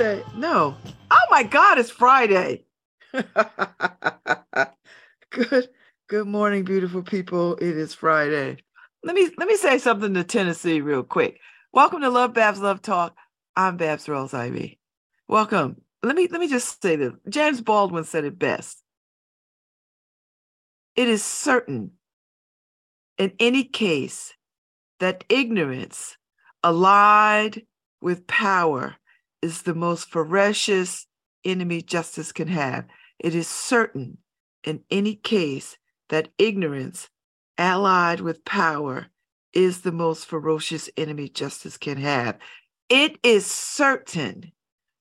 Tuesday? No. Oh my God, it's Friday. good good morning, beautiful people. It is Friday. Let me let me say something to Tennessee real quick. Welcome to LoveBabz LoveTalk. I'm Babz Rawls-Ivy. Welcome. Let me let me just say this. James Baldwin said it best. It is certain in any case that ignorance allied with power is the most ferocious enemy justice can have. It is certain in any case that ignorance allied with power is the most ferocious enemy justice can have. It is certain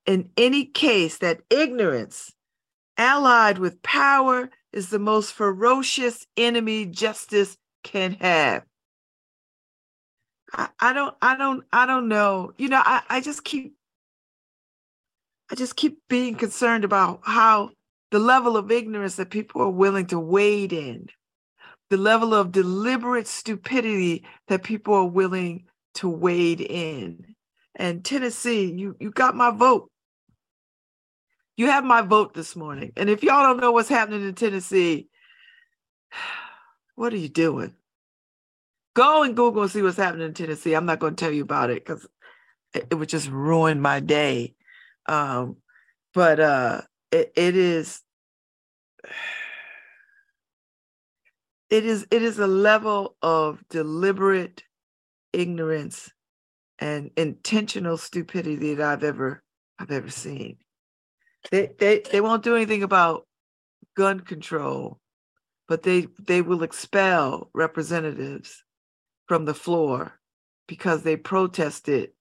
in any case that ignorance allied with power is the most ferocious enemy justice can have. I, I don't I don't I don't know. You know, I, I just keep I just keep being concerned about how the level of ignorance that people are willing to wade in, the level of deliberate stupidity that people are willing to wade in. And Tennessee, you you got my vote. You have my vote this morning. And if y'all don't know what's happening in Tennessee, what are you doing? Go and Google and see what's happening in Tennessee. I'm not going to tell you about it because it, it, would just ruin my day. Um, but uh, it, it is it is it is a level of deliberate ignorance and intentional stupidity that I've ever I've ever seen. They they they won't do anything about gun control, but they they will expel representatives from the floor because they protested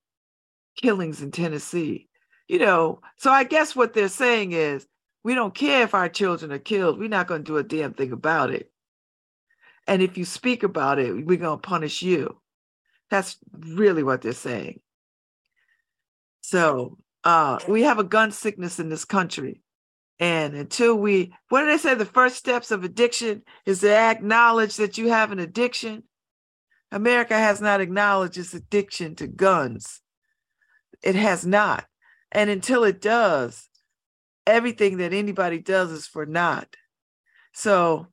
killings in Tennessee. You know, so I guess what they're saying is we don't care if our children are killed. We're not going to do a damn thing about it. And if you speak about it, we're going to punish you. That's really what they're saying. So uh, we have a gun sickness in this country. And until we, what did they say? The first steps of addiction is to acknowledge that you have an addiction America has not acknowledged its addiction to guns. It has not. And until it does, everything that anybody does is for naught. So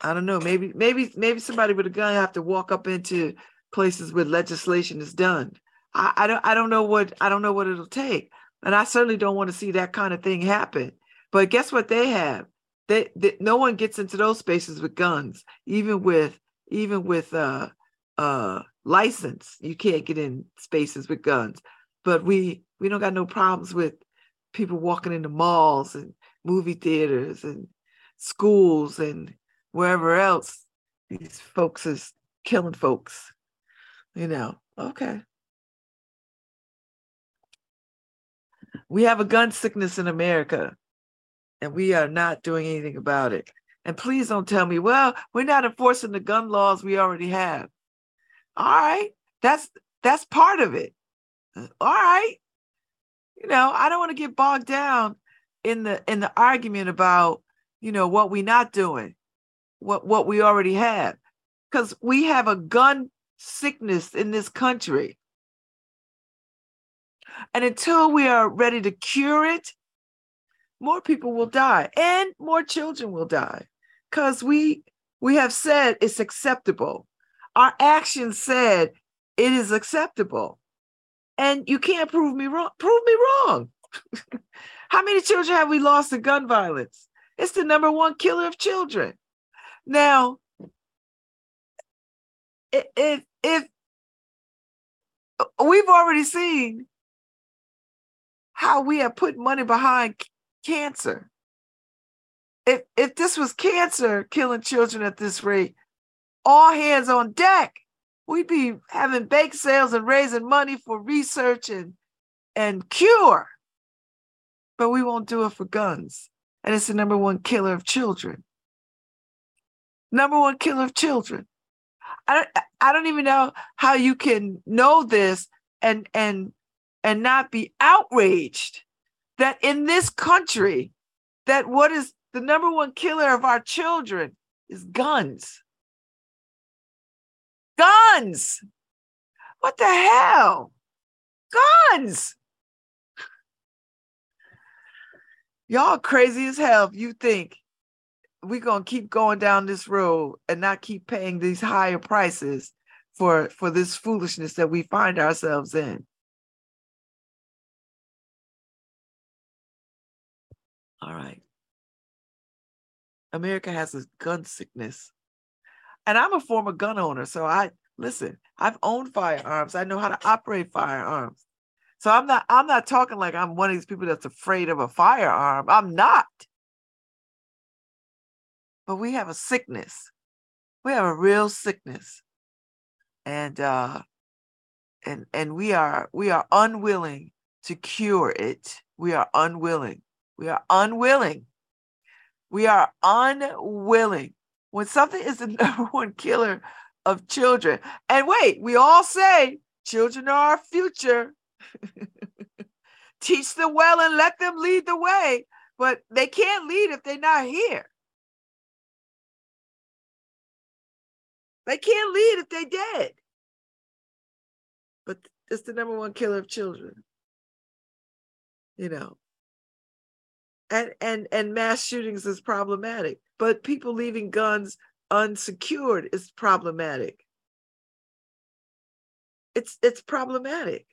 I don't know. Maybe, maybe, maybe somebody with a gun have to walk up into places where legislation is done. I, I don't I don't know what I don't know what it'll take. And I certainly don't want to see that kind of thing happen. But guess what they have? They, they no one gets into those spaces with guns, even with even with uh uh license you can't get in spaces with guns but we we don't got no problems with people walking into malls and movie theaters and schools and wherever else these folks is killing folks you know okay we have a gun sickness in america and we are not doing anything about it and please don't tell me, well, we're not enforcing the gun laws we already have. All right, that's that's part of it. All right. You know, I don't want to get bogged down in the in the argument about, you know, what we're not doing, what what we already have. Because we have a gun sickness in this country. And until we are ready to cure it, more people will die and more children will die because we we have said it's acceptable. Our actions said it is acceptable. And you can't prove me wrong. Prove me wrong. How many children have we lost to gun violence? It's the number one killer of children. Now, if if we've already seen how we have put money behind cancer if if this was cancer killing children at this rate, all hands on deck. We'd be having bake sales and raising money for research and and cure. But we won't do it for guns. And it's the number one killer of children. Number one killer of children. I don't I don't even know how you can know this and and and not be outraged that in this country that what is the number one killer of our children is guns. Guns. What the hell? Guns. Y'all crazy as hell if you think we're going to keep going down this road and not keep paying these higher prices for for this foolishness that we find ourselves in. All right. America has a gun sickness. And I'm a former gun owner, so I listen, I've owned firearms. I know how to operate firearms. So I'm not I'm not talking like I'm one of these people that's afraid of a firearm. I'm not. But we have a sickness. We have a real sickness. And uh and and we are we are unwilling to cure it. We are unwilling. We are unwilling. We are unwilling. When something is the number one killer of children, and wait, we all say children are our future. Teach them well and let them lead the way, but they can't lead if they're not here. They can't lead if they're dead. But it's the number one killer of children. You know. And and and mass shootings is problematic, but people leaving guns unsecured is problematic. It's it's problematic.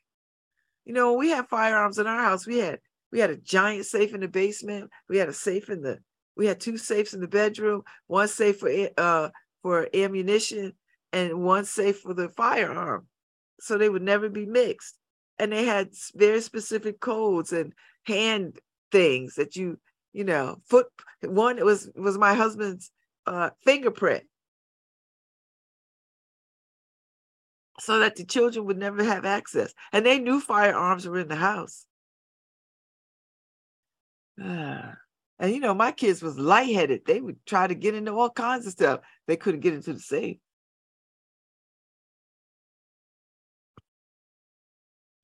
You know, we had firearms in our house. We had we had a giant safe in the basement. We had a safe in the we had two safes in the bedroom, one safe for uh for ammunition and one safe for the firearm. So they would never be mixed. And they had very specific codes and hand things that you, you know, foot one it was was my husband's uh fingerprint. so that the children would never have access. And they knew firearms were in the house. And you know, my kids was lightheaded. They would try to get into all kinds of stuff. They couldn't get into the safe.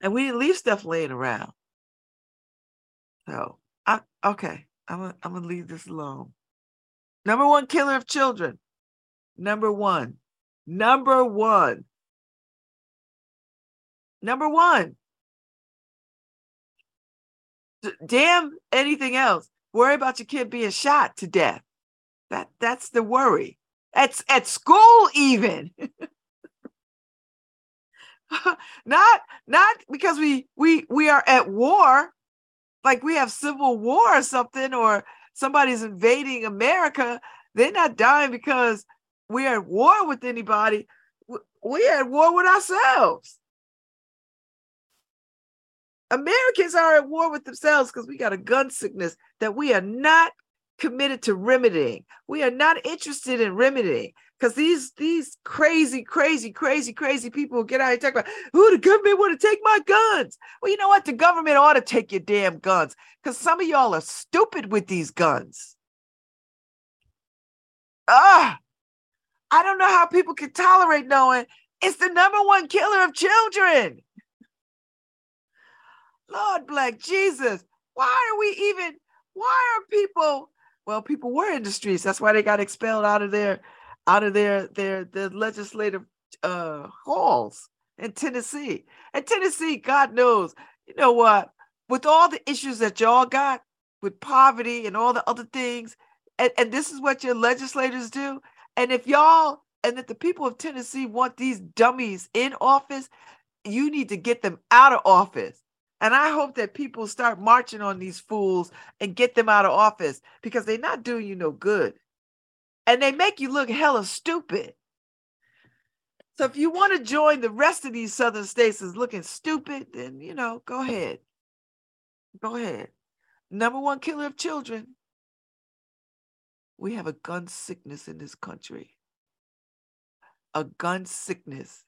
And we didn't leave stuff laying around. So I okay. I'm gonna, I'm gonna leave this alone. Number one killer of children. Number one. Number one Number one. Damn anything else. Worry about your kid being shot to death. That that's the worry. At, at school, even. not not because we we we are at war, like we have civil war or something, or somebody's invading America. They're not dying because we're at war with anybody. We're at war with ourselves. Americans are at war with themselves because we got a gun sickness that we are not committed to remedying. We are not interested in remedying because these these crazy, crazy, crazy, crazy people get out and talk about, who the government want to take my guns. Well, you know what? The government ought to take your damn guns because some of y'all are stupid with these guns. Ah, I don't know how people can tolerate knowing it's the number one killer of children. Lord black Jesus, why are we even, why are people, well, people were in the streets. That's why they got expelled out of their, out of their, their, their legislative uh, halls in Tennessee. And Tennessee, God knows, you know what, with all the issues that y'all got with poverty and all the other things, and, and this is what your legislators do. And if y'all, and if the people of Tennessee want these dummies in office, you need to get them out of office. And I hope that people start marching on these fools and get them out of office because they're not doing you no good. And they make you look hella stupid. So if you want to join the rest of these southern states as looking stupid, then you know, go ahead. Go ahead. Number one killer of children. We have a gun sickness in this country. A gun sickness.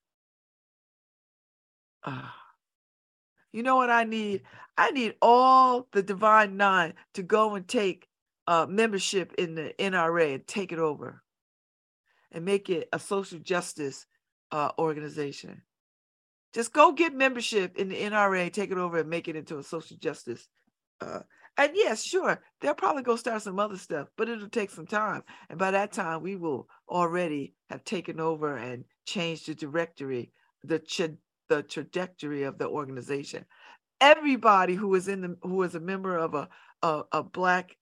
Ah. You know what I need? I need all the Divine Nine to go and take uh, membership in the NRA and take it over and make it a social justice uh, organization. Just go get membership in the NRA, take it over and make it into a social justice. Uh, and yes, sure, they'll probably go start some other stuff, but it'll take some time. And by that time, we will already have taken over and changed the directory, the the trajectory of the organization. Everybody who is in the who is a member of a a, a black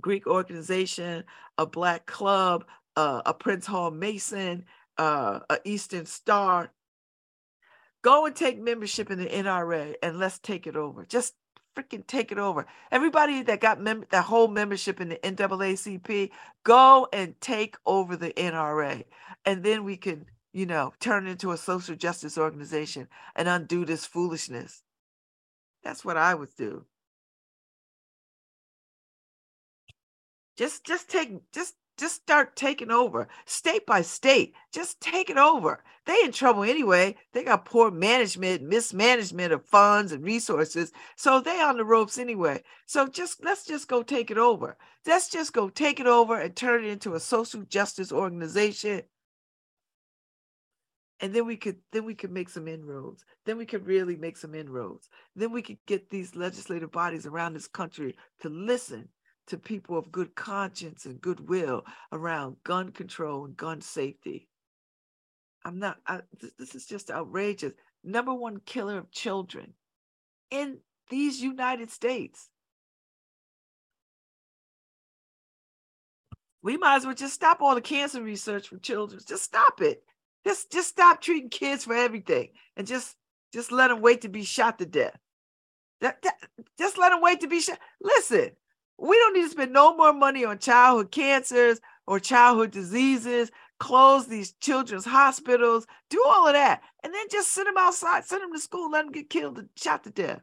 Greek organization, a black club, uh, a Prince Hall Mason, uh, a Eastern Star. Go and take membership in the NRA and let's take it over. Just freaking take it over. Everybody that got mem- that whole membership in the NAACP, go and take over the NRA. And then we can, you know, turn into a social justice organization and undo this foolishness. That's what I would do. Just just take just just start taking over state by state. Just take it over. They in trouble anyway. They got poor management, mismanagement of funds and resources. So they on the ropes anyway. So just let's just go take it over. Let's just go take it over and turn it into a social justice organization. And then we could then we could make some inroads. Then we could really make some inroads. Then we could get these legislative bodies around this country to listen to people of good conscience and goodwill around gun control and gun safety. I'm not, I, this is just outrageous. Number one killer of children in these United States. We might as well just stop all the cancer research for children. Just stop it. Just just stop treating kids for everything and just just let them wait to be shot to death. That, that, just let them wait to be shot. Listen, we don't need to spend no more money on childhood cancers or childhood diseases, close these children's hospitals, do all of that, and then just send them outside, send them to school, let them get killed and shot to death.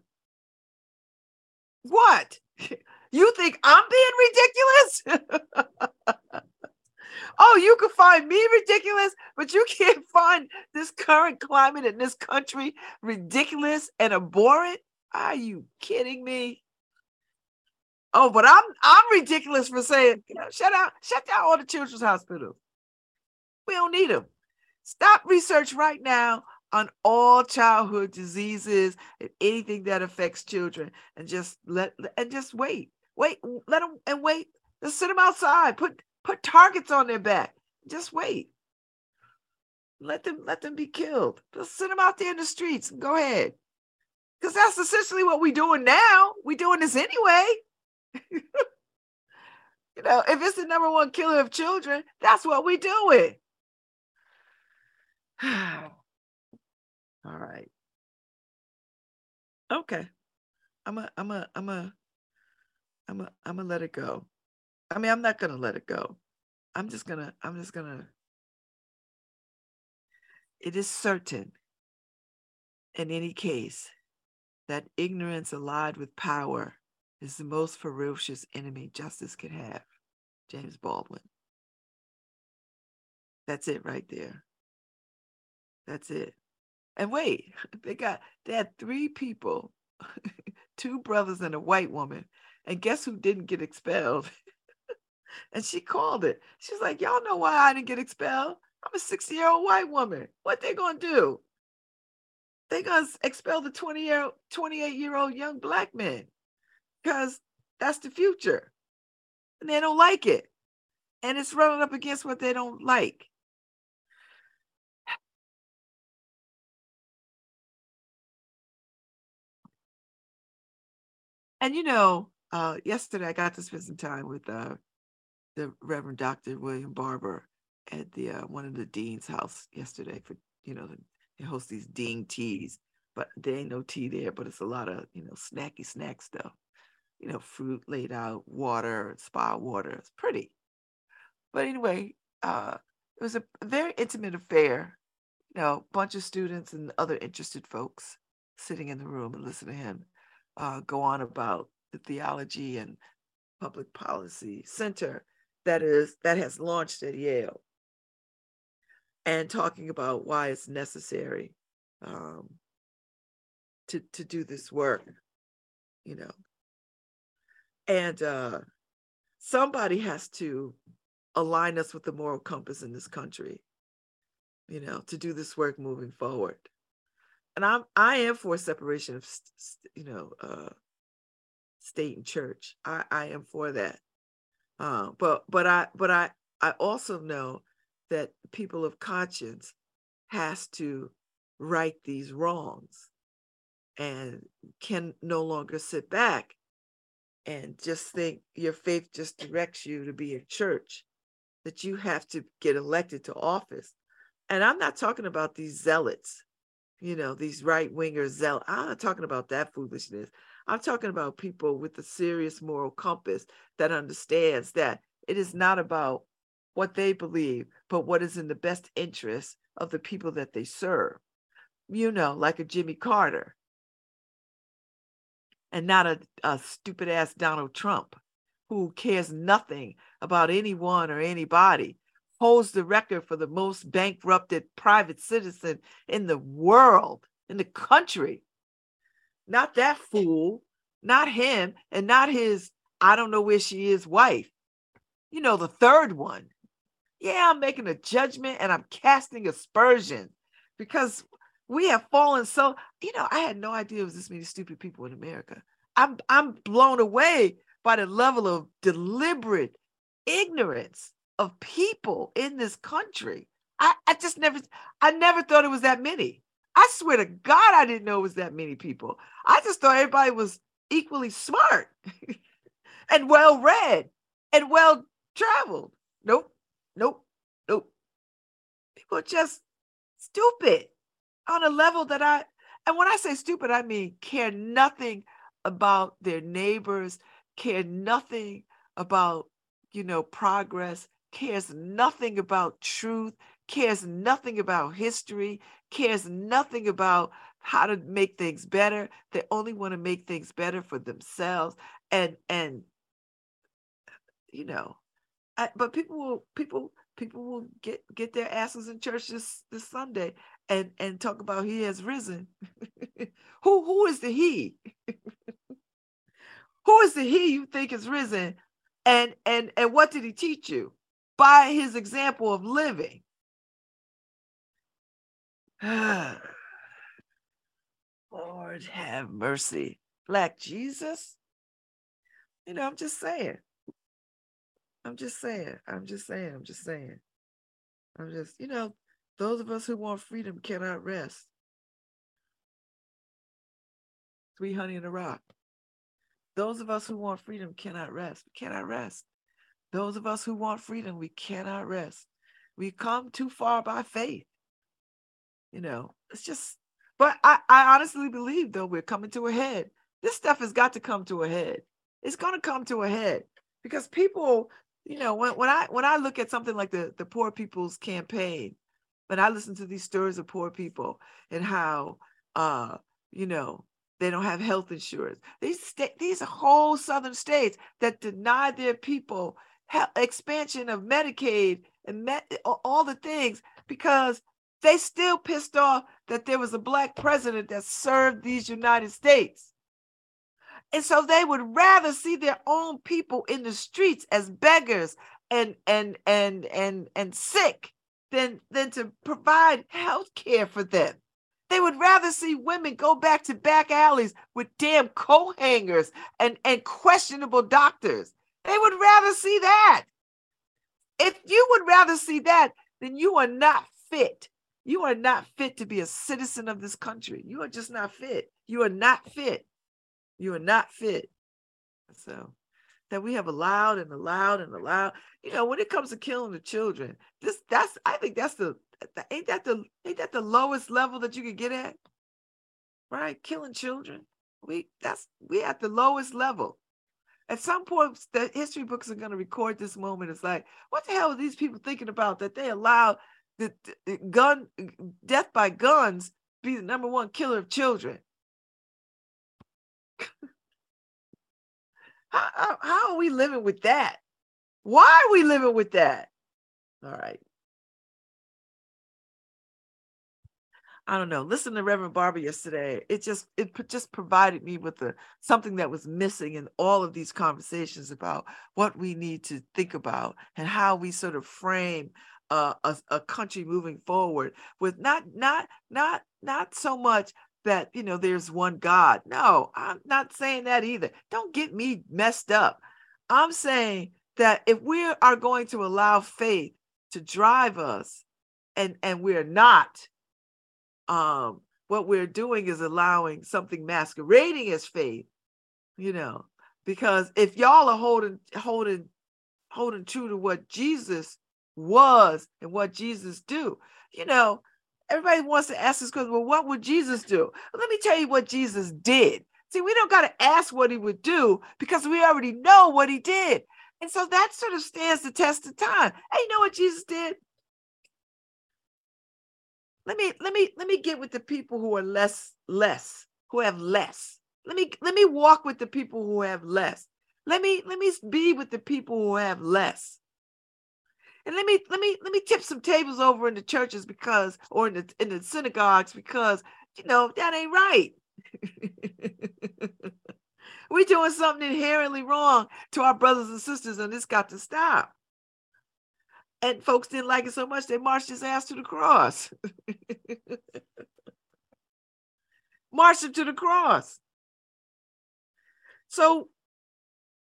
What? You think I'm being ridiculous? oh, you can find me ridiculous, but you can't find this current climate in this country ridiculous and abhorrent? Are you kidding me? Oh, but I'm I'm ridiculous for saying, you know, shut out, shut down all the children's hospitals. We don't need them. Stop research right now on all childhood diseases and anything that affects children, and just let and just wait, wait, let them and wait. Just sit them outside. Put put targets on their back. Just wait. Let them let them be killed. Just sit them out there in the streets go ahead. Because that's essentially what we're doing now. We're doing this anyway. you know, if it's the number one killer of children, that's what we do it. All right. Okay. I'm a I'm a I'm a I'm a I'm gonna let it go. I mean, I'm not gonna let it go. I'm just gonna I'm just gonna it is certain in any case that ignorance allied with power is the most ferocious enemy justice could have. James Baldwin. That's it right there. That's it. And wait, they got they had three people, two brothers and a white woman. And guess who didn't get expelled? and she called it. She's like, Y'all know why I didn't get expelled? I'm a 60 year old white woman. What they gonna do? They gonna expel the 20 year 28 year old young black man because that's the future. And they don't like it. And it's running up against what they don't like. And you know, uh, yesterday I got to spend some time with uh, the Reverend Dr. William Barber at the uh, one of the dean's house yesterday for you know they host these dean teas, but there ain't no tea there, but it's a lot of you know snacky snack stuff you know, fruit laid out, water, spa water. It's pretty. But anyway, uh, it was a very intimate affair. You know, bunch of students and other interested folks sitting in the room and listening to him uh, go on about the theology and public policy center that is that has launched at Yale, and talking about why it's necessary um, to to do this work. You know, and uh, somebody has to align us with the moral compass in this country, you know, to do this work moving forward. And I'm I am for separation of you know uh, state and church. I I am for that. Uh, but but I but I I also know that people of conscience has to right these wrongs and can no longer sit back and just think your faith just directs you to be a church, that you have to get elected to office. And I'm not talking about these zealots, you know, these right wingers zealot. I'm not talking about that foolishness. I'm talking about people with a serious moral compass that understands that it is not about what they believe, but what is in the best interest of the people that they serve. You know, like a Jimmy Carter and not a, a stupid ass Donald Trump who cares nothing about anyone or anybody, holds the record for the most bankrupted private citizen in the world, in the country. Not that fool, not him, and not his, I don't know where she is, wife. You know, the third one. Yeah, I'm making a judgment and I'm casting aspersion because we have fallen so, you know, I had no idea it was this many stupid people in America. I'm I'm blown away by the level of deliberate ignorance of people in this country. I, I just never I never thought it was that many. I swear to God, I didn't know it was that many people. I just thought everybody was equally smart and well read and well traveled. Nope, nope, nope. People are just stupid on a level that I, and when I say stupid, I mean care nothing about their neighbors, care nothing about, you know, progress, cares nothing about truth, cares nothing about history, cares nothing about how to make things better. They only want to make things better for themselves. And and you know, I, but people will people people will get get their asses in church this this Sunday and and talk about he has risen. who who is the he? who is the he you think is risen? And and and what did he teach you? By his example of living. Lord have mercy. Black Jesus. You know, I'm just saying. I'm just saying. I'm just saying. I'm just saying. I'm just, you know, those of us who want freedom cannot rest. Three honey in a rock. Those of us who want freedom cannot rest. We cannot rest. Those of us who want freedom, we cannot rest. We come too far by faith. You know, it's just, but I, I honestly believe though we're coming to a head. This stuff has got to come to a head. It's going to come to a head because people, you know, when, when I when I look at something like the the Poor People's Campaign, when I listen to these stories of poor people and how, uh, you know, they don't have health insurance. These sta- these whole southern states that deny their people expansion of Medicaid and all the things because they still pissed off that there was a black president that served these United States. And so they would rather see their own people in the streets as beggars and and and and and sick than than to provide health care for them. They would rather see women go back to back alleys with damn coat hangers and, and questionable doctors. They would rather see that. If you would rather see that, then you are not fit. You are not fit to be a citizen of this country. You are just not fit. You are not fit. You are not fit. So that we have allowed and allowed and allowed. You know, when it comes to killing the children, this that's I think that's the ain't that the ain't that the lowest level that you could get at? Right? Killing children. We that's we at the lowest level. At some point, the history books are going to record this moment. It's like, what the hell are these people thinking about that they allow the, the gun death by guns be the number one killer of children? How, how, are we living with that? Why are we living with that? All right. I don't know. Listen to Reverend Barber yesterday. It just it just provided me with the something that was missing in all of these conversations about what we need to think about and how we sort of frame uh, a, a country moving forward with not not not not so much that you know there's one God. No, I'm not saying that either. Don't get me messed up. I'm saying that if we are going to allow faith to drive us, and and we're not um, what we're doing is allowing something masquerading as faith, you know, Because if y'all are holding holding holding true to what Jesus was and what Jesus do, you know, everybody wants to ask this question, well, what would Jesus do? Let me tell you what Jesus did. See, we don't got to ask what he would do because we already know what he did. And so that sort of stands the test of time. Hey, you know what Jesus did? Let me let me let me get with the people who are less less, who have less. Let me let me walk with the people who have less. Let me let me be with the people who have less. And let me let me let me tip some tables over in the churches because or in the in the synagogues because you know that ain't right. We're doing something inherently wrong to our brothers and sisters, and this got to stop. And folks didn't like it so much they marched his ass to the cross. marched him to the cross. So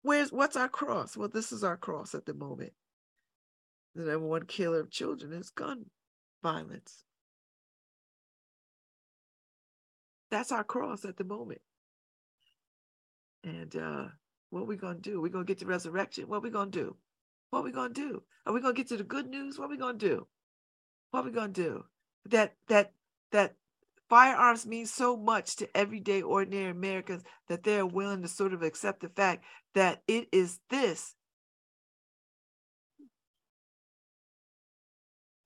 where's what's our cross? Well, this is our cross at the moment. The number one killer of children is gun violence. That's our cross at the moment. And uh, what are we gonna do? We're gonna get to resurrection. What are we gonna do? What are we gonna do? Are we gonna get to the good news? What are we gonna do? What are we gonna do? That that that firearms mean so much to everyday ordinary Americans that they're willing to sort of accept the fact that it is this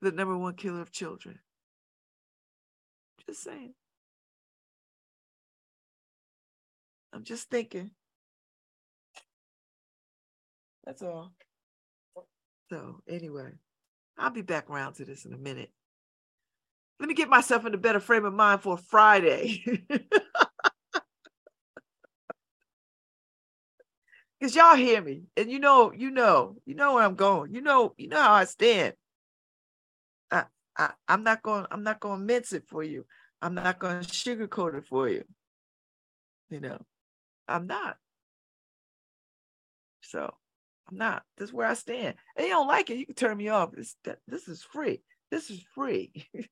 the number one killer of children. Just saying. I'm just thinking. That's all. So, anyway, I'll be back around to this in a minute. Let me get myself in a better frame of mind for Friday. Cause y'all hear me, and you know, you know, you know where I'm going. You know, you know how I stand. I, I'm not going. I'm not going to mince it for you. I'm not going to sugarcoat it for you. You know, I'm not. So I'm not. This is where I stand. And you don't like it, you can turn me off. This this is free. This is free.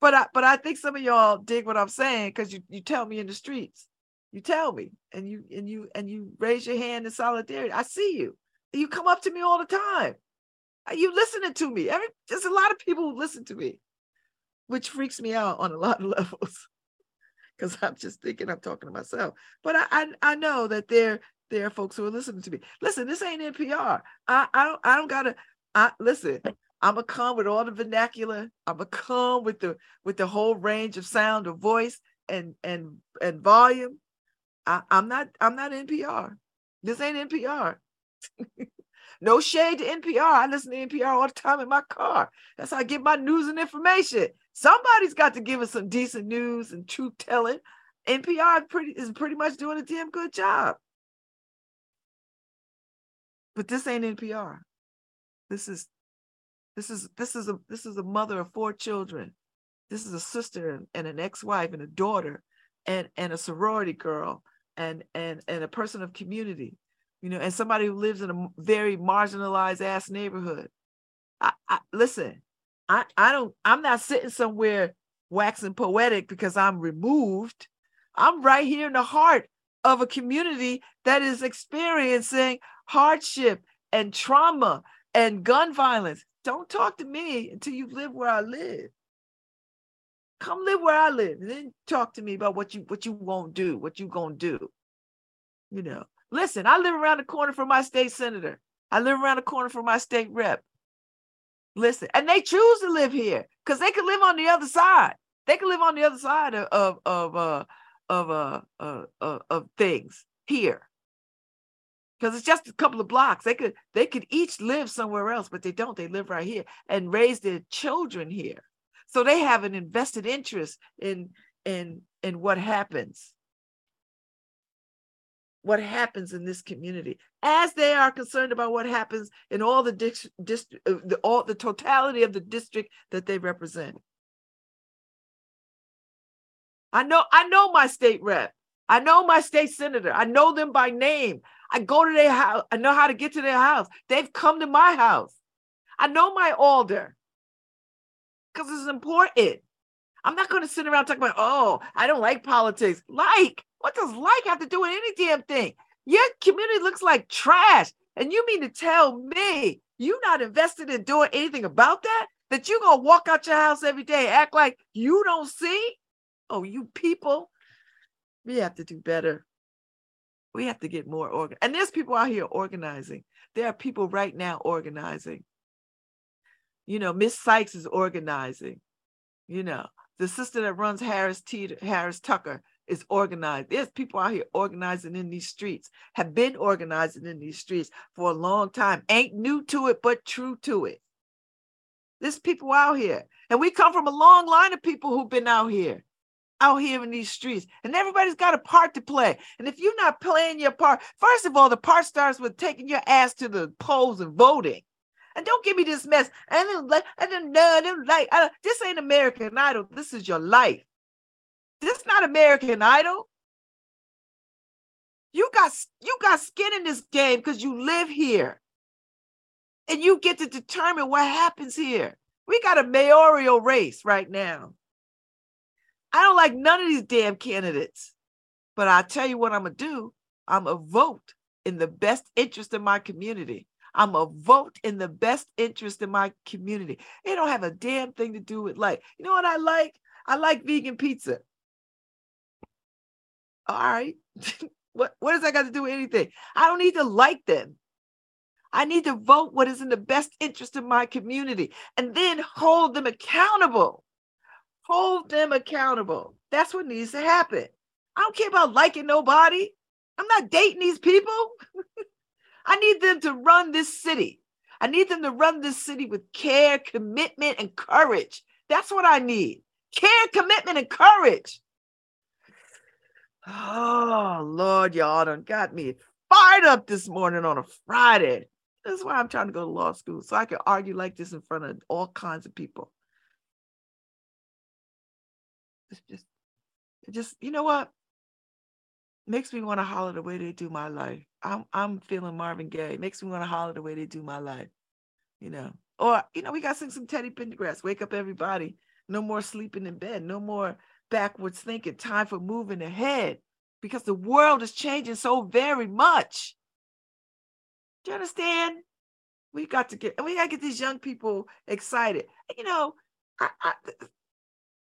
but I but I think some of y'all dig what I'm saying because you, you tell me in the streets. You tell me and you and you and you raise your hand in solidarity. I see you. You come up to me all the time. You listening to me. Every there's a lot of people who listen to me, which freaks me out on a lot of levels. Because I'm just thinking I'm talking to myself. But I, I I know that there there are folks who are listening to me. Listen, this ain't NPR. I I don't I don't gotta I listen. I'm gonna come with all the vernacular. I'm gonna come with the with the whole range of sound of voice and and and volume. I, I'm not I'm not NPR. This ain't NPR. no shade to NPR. I listen to NPR all the time in my car. That's how I get my news and information. Somebody's got to give us some decent news and truth telling. NPR pretty is pretty much doing a damn good job. But this ain't NPR. This is this is this is a this is a mother of four children. This is a sister and, and an ex-wife and a daughter and and a sorority girl and and and a person of community, you know, and somebody who lives in a very marginalized ass neighborhood. I, I listen, I I don't I'm not sitting somewhere waxing poetic because I'm removed. I'm right here in the heart of a community that is experiencing hardship and trauma and gun violence. Don't talk to me until you live where I live. Come live where I live, and then talk to me about what you what you won't do, what you gonna do. You know, listen, I live around the corner from my state senator. I live around the corner from my state rep. Listen, and they choose to live here because they could live on the other side. They could live on the other side of of of uh, of uh, uh, uh of things here because it's just a couple of blocks. They could they could each live somewhere else, but they don't. They live right here and raise their children here. So they have an invested interest in in in what happens. What happens in this community, as they are concerned about what happens in all the district, uh, the all the totality of the district that they represent. I know, I know my state rep. I know my state senator. I know them by name. I go to their house. I know how to get to their house. They've come to my house. I know my alder because it's important. I'm not going to sit around talking about, oh, I don't like politics. Like, what does like have to do with any damn thing? Your community looks like trash. And you mean to tell me you're not invested in doing anything about that? That you're gonna walk out your house every day, act like you don't see? Oh, you people, we have to do better. We have to get more organized. And there's people out here organizing. There are people right now organizing. You know, Miss Sykes is organizing. You know, the sister that runs Harris T Harris Tucker is organized. There's people out here organizing in these streets, have been organizing in these streets for a long time. Ain't new to it, but true to it. There's people out here. And we come from a long line of people who've been out here, out here in these streets. And everybody's got a part to play. And if you're not playing your part, first of all, the part starts with taking your ass to the polls and voting. And don't give me this mess. I don't like, I don't I don't like, I don't, this ain't American Idol. This is your life. This is not American Idol. You got you got skin in this game because you live here. And you get to determine what happens here. We got a mayoral race right now. I don't like none of these damn candidates. But I'll tell you what I'm gonna do. I'm a vote in the best interest of my community. I'm a vote in the best interest of my community. It don't have a damn thing to do with like, you know what I like? I like vegan pizza all right. what, what does that got to do with anything? I don't need to like them. I need to vote what is in the best interest of my community and then hold them accountable. Hold them accountable. That's what needs to happen. I don't care about liking nobody. I'm not dating these people. I need them to run this city. I need them to run this city with care, commitment, and courage. That's what I need care, commitment, and courage. Oh, Lord, y'all done got me fired up this morning on a Friday. That's why I'm trying to go to law school so I can argue like this in front of all kinds of people. It's just, it just, you know what? Makes me want to holler the way they do my life. I'm I'm feeling Marvin Gaye. Makes me want to holler the way they do my life. You know, or you know, we got to sing some Teddy Pendergrass. Wake up, everybody! No more sleeping in bed. No more backwards thinking, time for moving ahead because the world is changing so very much. Do you understand? We got to get, and we got to get these young people excited. You know, I, I,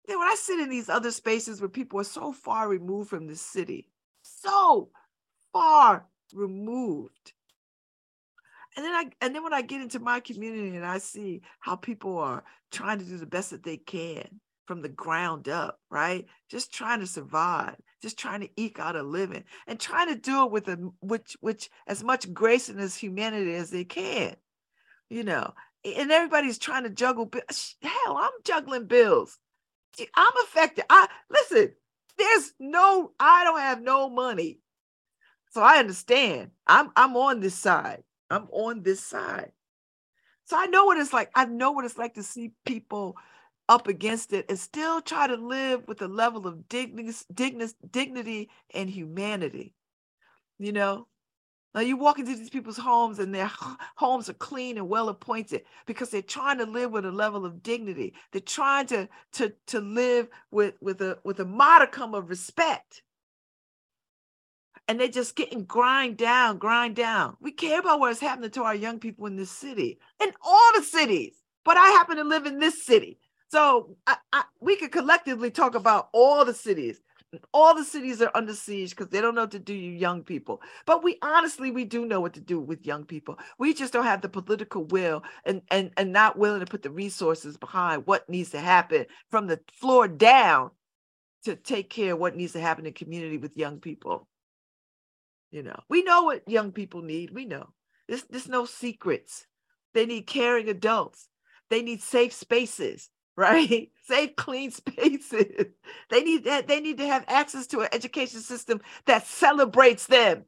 when I sit in these other spaces where people are so far removed from the city, so far removed. And then I and then when I get into my community and I see how people are trying to do the best that they can, from the ground up, right? Just trying to survive, just trying to eke out a living, and trying to do it with a which which as much grace and as humanity as they can, you know. And everybody's trying to juggle. Hell, I'm juggling bills. I'm affected. I listen. There's no. I don't have no money, so I understand. I'm I'm on this side. I'm on this side. So I know what it's like. I know what it's like to see people up against it and still try to live with a level of dignity, dignity and humanity. You know, now you walk into these people's homes and their homes are clean and well appointed because they're trying to live with a level of dignity. They're trying to to to live with with a with a modicum of respect. And they're just getting grind down, grind down. We care about what's happening to our young people in this city, in all the cities. But I happen to live in this city. So I, I, we could collectively talk about all the cities. All the cities are under siege because they don't know what to do, you young people. But we honestly, we do know what to do with young people. We just don't have the political will and and and not willing to put the resources behind what needs to happen from the floor down to take care of what needs to happen in community with young people. You know, we know what young people need. We know. There's, there's no secrets. They need caring adults. They need safe spaces right? Safe, clean spaces. They need that. They need to have access to an education system that celebrates them,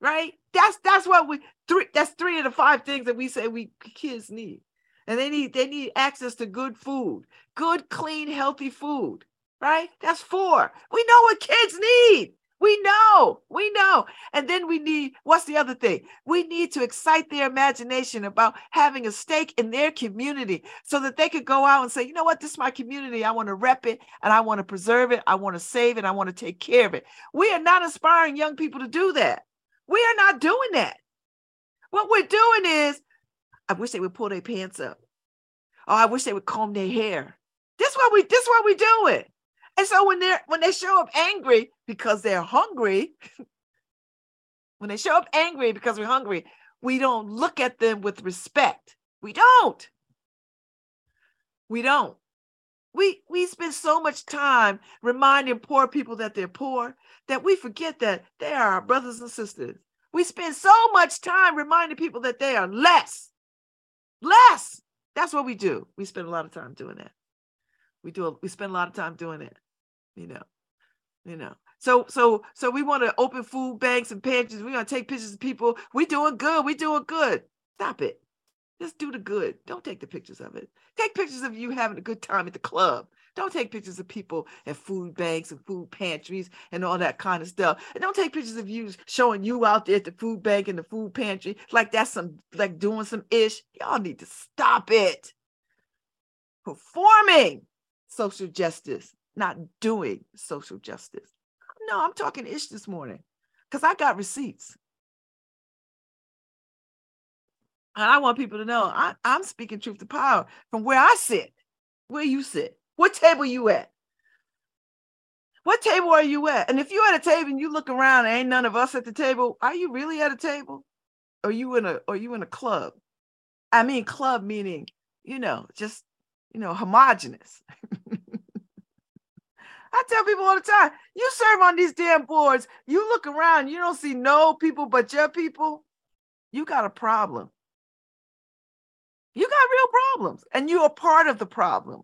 right? That's that's what we three. That's three of the five things that we say we kids need, and they need they need access to good food, good, clean, healthy food, right? That's four. We know what kids need. We know, we know. And then we need, what's the other thing? We need to excite their imagination about having a stake in their community so that they could go out and say, you know what, this is my community. I want to rep it and I want to preserve it. I want to save it. I want to take care of it. We are not inspiring young people to do that. We are not doing that. What we're doing is, I wish they would pull their pants up. Oh, I wish they would comb their hair. This is what we this is what we do it. And so when they're when they show up angry because they're hungry, when they show up angry because we're hungry, we don't look at them with respect. We don't. We don't. We we spend so much time reminding poor people that they're poor that we forget that they are our brothers and sisters. We spend so much time reminding people that they are less. Less. That's what we do. We spend a lot of time doing that. We do. A, we spend a lot of time doing it you know you know. So so so we want to open food banks and pantries. We're going to take pictures of people. We doing good. We doing good. Stop it. Just do the good. Don't take the pictures of it. Take pictures of you having a good time at the club. Don't take pictures of people at food banks and food pantries and all that kind of stuff. And don't take pictures of you showing you out there at the food bank and the food pantry like that's some like doing some ish. Y'all need to stop it. Performing social justice not doing social justice. No, I'm talking ish this morning because I got receipts. And I want people to know I, I'm speaking truth to power from where I sit, where you sit. What table you at? What table are you at? And if you're at a table and you look around ain't none of us at the table, are you really at a table? Or you in a or you in a club? I mean club meaning, you know, just you know, homogenous. I tell people all the time, you serve on these damn boards, you look around, you don't see no people but your people, you got a problem. You got real problems, and you're part of the problem.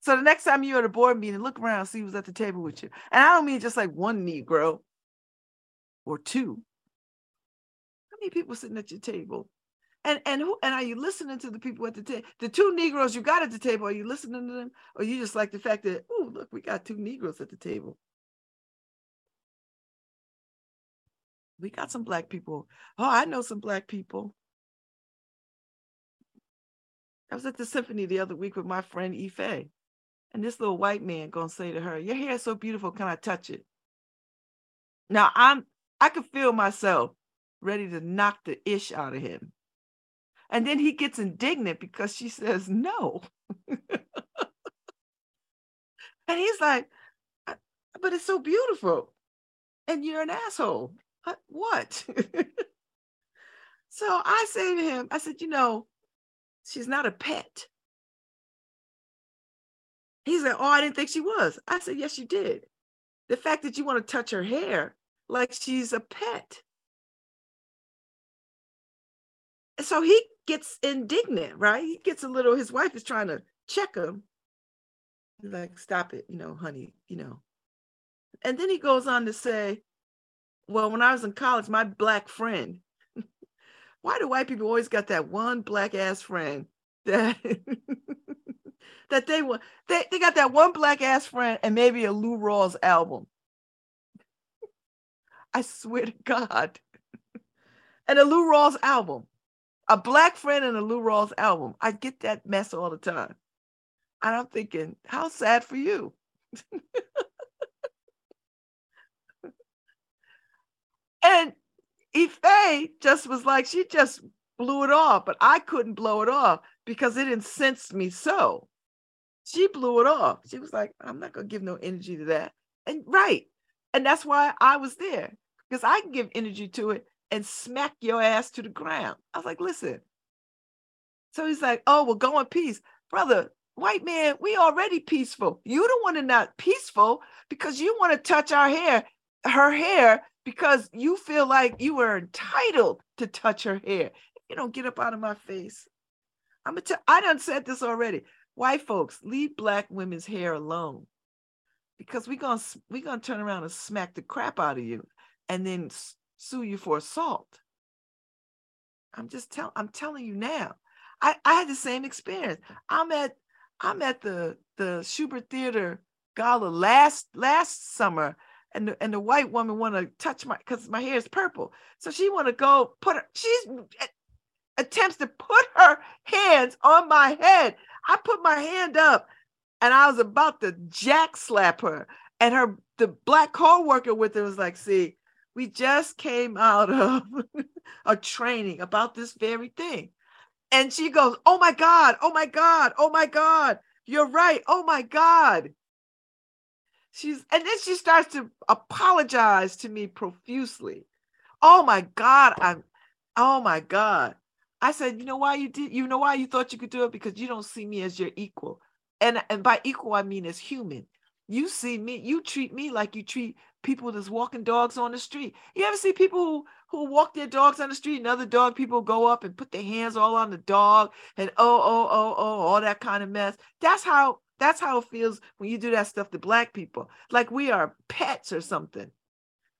So the next time you're at a board meeting, look around, see who's at the table with you. And I don't mean just like one Negro or two. How many people sitting at your table? And and who and are you listening to the people at the table? The two Negroes you got at the table, are you listening to them? Or you just like the fact that, oh, look, we got two Negroes at the table. We got some black people. Oh, I know some black people. I was at the symphony the other week with my friend Ife. And this little white man gonna say to her, Your hair is so beautiful, can I touch it? Now I'm I could feel myself ready to knock the ish out of him. And then he gets indignant because she says no. and he's like, but it's so beautiful. And you're an asshole. What? so I say to him, I said, you know, she's not a pet. He's like, oh, I didn't think she was. I said, yes, you did. The fact that you want to touch her hair like she's a pet. So he gets indignant, right? He gets a little, his wife is trying to check him. Like, stop it, you know, honey, you know. And then he goes on to say, well, when I was in college, my black friend, why do white people always got that one black ass friend that that they want they, they got that one black ass friend and maybe a Lou Rawls album. I swear to God. and a Lou Rawls album a black friend in a Lou Rawls album. I get that mess all the time. And I'm thinking, how sad for you. and Ife just was like, she just blew it off, but I couldn't blow it off because it incensed me so. She blew it off. She was like, I'm not going to give no energy to that. And right. And that's why I was there because I can give energy to it and smack your ass to the ground. I was like, listen. So he's like, oh, well, go in peace. Brother, white man, we already peaceful. You don't want to not peaceful because you want to touch our hair, her hair, because you feel like you were entitled to touch her hair. You don't get up out of my face. I'm gonna tell I done said this already. White folks, leave black women's hair alone. Because we're gonna we're gonna turn around and smack the crap out of you and then sue you for assault. I'm just tell I'm telling you now. I, I had the same experience. I'm at I'm at the the Shubert Theater gala last last summer, and the, and the white woman want to touch my because my hair is purple. So she want to go put her. She's eh, attempts to put her hands on my head. I put my hand up, and I was about to jack slap her. And her the black co-worker with her was like, "See, we just came out of a training about this very thing." And she goes, "Oh my god! Oh my god! Oh my god! You're right! Oh my god!" She's and then she starts to apologize to me profusely. Oh my God, I'm oh my God. I said, you know why you did, you know why you thought you could do it? Because you don't see me as your equal. And and by equal, I mean as human. You see me, you treat me like you treat people that's walking dogs on the street. You ever see people who, who walk their dogs on the street and other dog people go up and put their hands all on the dog and oh, oh, oh, oh, all that kind of mess. That's how that's how it feels when you do that stuff to black people, like we are pets or something.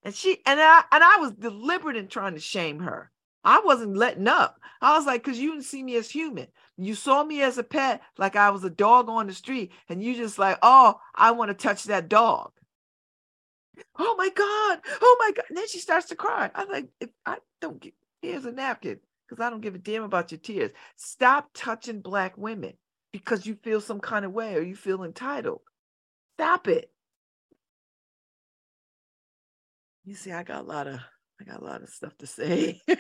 And she and I and I was deliberate in trying to shame her. I wasn't letting up. I was like, because you didn't see me as human. You saw me as a pet, like I was a dog on the street, and you just like, oh, I want to touch that dog. Oh my God. Oh my God. And then she starts to cry. I like, if I don't get here's a napkin because I don't give a damn about your tears. Stop touching black women because you feel some kind of way or you feel entitled. Stop it. You see, I got a lot of I got a lot of stuff to say.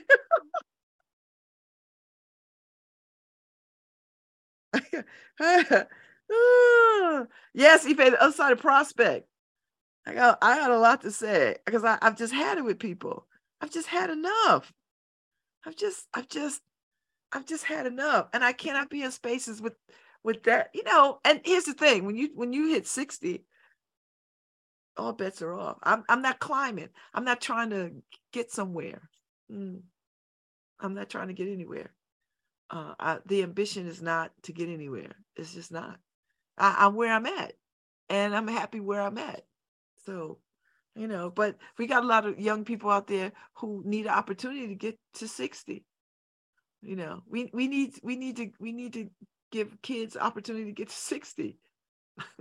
yes, Ife, the other side of prospect. I got I got a lot to say because I, I've just had it with people. I've just had enough. I've just I've just I've just had enough. And I cannot be in spaces with with that, you know, and here's the thing when you when you hit 60, all bets are off. I'm I'm not climbing. I'm not trying to get somewhere. Mm. I'm not trying to get anywhere. Uh, I, the ambition is not to get anywhere. It's just not. I, I'm where I'm at, and I'm happy where I'm at. So, you know, but we got a lot of young people out there who need an opportunity to get to 60. You know, we we need we need to we need to give kids opportunity to get to 60.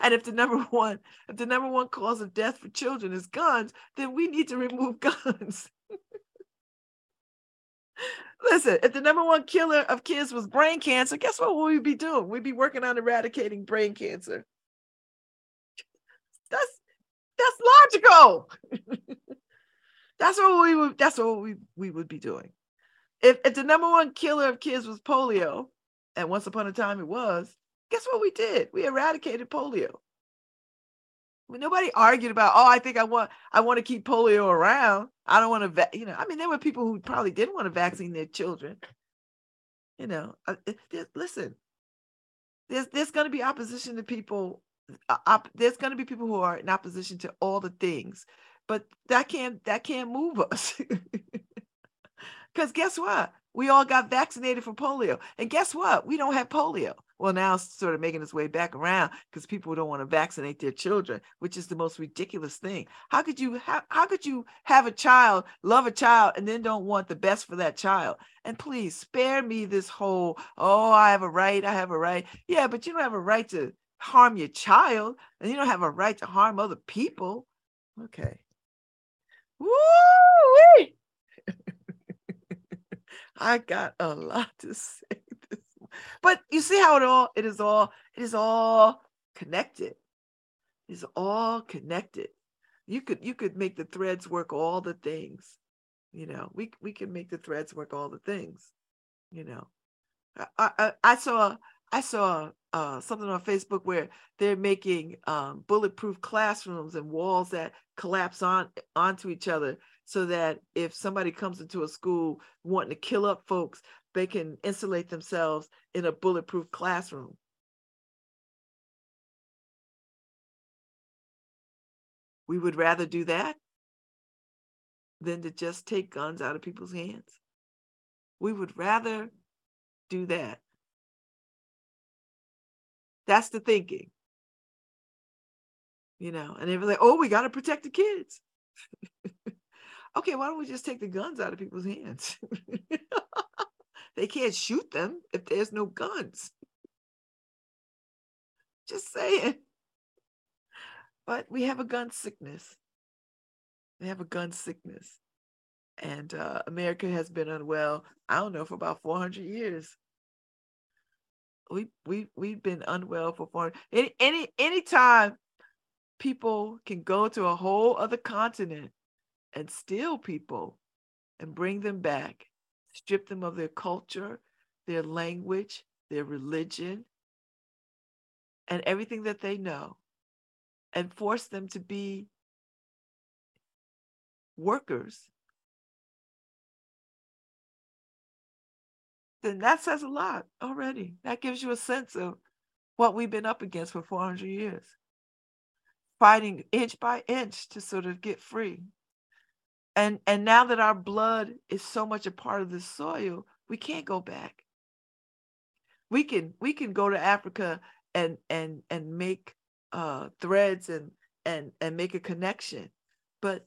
and if the number one, if the number one cause of death for children is guns, then we need to remove guns. Listen, if the number one killer of kids was brain cancer, guess what we'd be doing? We'd be working on eradicating brain cancer. That's logical. that's what we would that's what we, we would be doing. If if the number one killer of kids was polio, and once upon a time it was, guess what we did? We eradicated polio. When nobody argued about, oh, I think I want I want to keep polio around. I don't want to, va-. you know. I mean, there were people who probably didn't want to vaccine their children. You know, uh, listen. There's there's going to be opposition to people. Uh, op, there's going to be people who are in opposition to all the things, but that can't that can't move us. Because guess what? We all got vaccinated for polio. And guess what? We don't have polio. Well, now it's sort of making its way back around because people don't want to vaccinate their children, which is the most ridiculous thing. How could you how could you have a child, love a child, and then don't want the best for that child? And please spare me this whole, oh, I have a right, I have a right. Yeah, but you don't have a right to harm your child, and you don't have a right to harm other people. Okay. Woo! I got a lot to say this. But you see how it all it is all it is all connected. It's all connected. You could you could make the threads work all the things. You know, we we can make the threads work all the things. You know, I I, I saw I saw uh, something on Facebook where they're making um, bulletproof classrooms and walls that collapse on onto each other so that if somebody comes into a school wanting to kill up folks, they can insulate themselves in a bulletproof classroom. We would rather do that than to just take guns out of people's hands. We would rather do that. That's the thinking. You know, and they were like, oh, we got to protect the kids. okay, why don't we just take the guns out of people's hands? they can't shoot them if there's no guns. Just saying. But we have a gun sickness. They have a gun sickness. And uh, America has been unwell, I don't know, for about 400 years. We we we've been unwell for 400 any any anytime people can go to a whole other continent and steal people and bring them back, strip them of their culture, their language, their religion, and everything that they know, and force them to be workers, then that says a lot already. That gives you a sense of what we've been up against for 400 years, fighting inch by inch to sort of get free. And and now that our blood is so much a part of the soil, we can't go back. We can we can go to Africa and and and make uh, threads and and and make a connection, but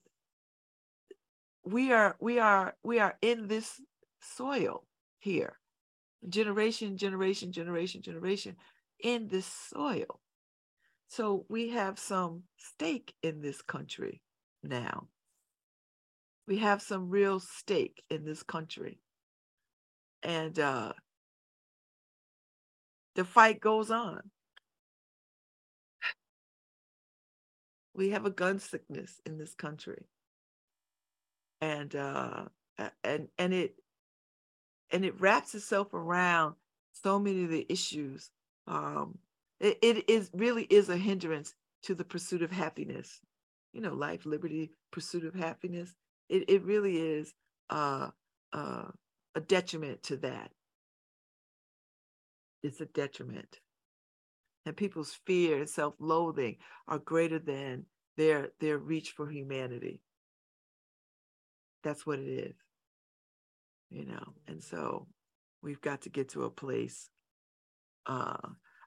we are we are we are in this soil here generation generation generation generation in this soil. So we have some stake in this country now. We have some real stake in this country. And uh the fight goes on. We have a gun sickness in this country. And uh and and it and it wraps itself around so many of the issues um it, it is really is a hindrance to the pursuit of happiness. You know life liberty pursuit of happiness it, it really is uh uh a detriment to that. It's a detriment. And people's fear and self-loathing are greater than their their reach for humanity. That's what it is you know and so we've got to get to a place uh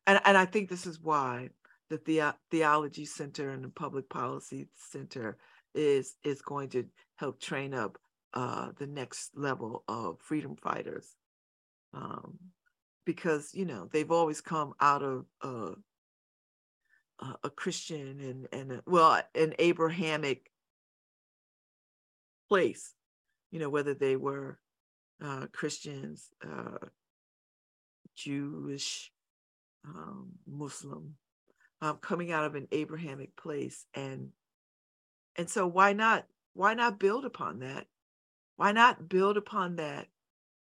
and, and i think this is why the, the theology center and the public policy center is is going to help train up uh the next level of freedom fighters. Um because you know they've always come out of uh a Christian and and well an Abrahamic place, you know, whether they were uh, Christians, uh, Jewish, um, Muslim, um, coming out of an Abrahamic place, and and so why not why not build upon that? Why not build upon that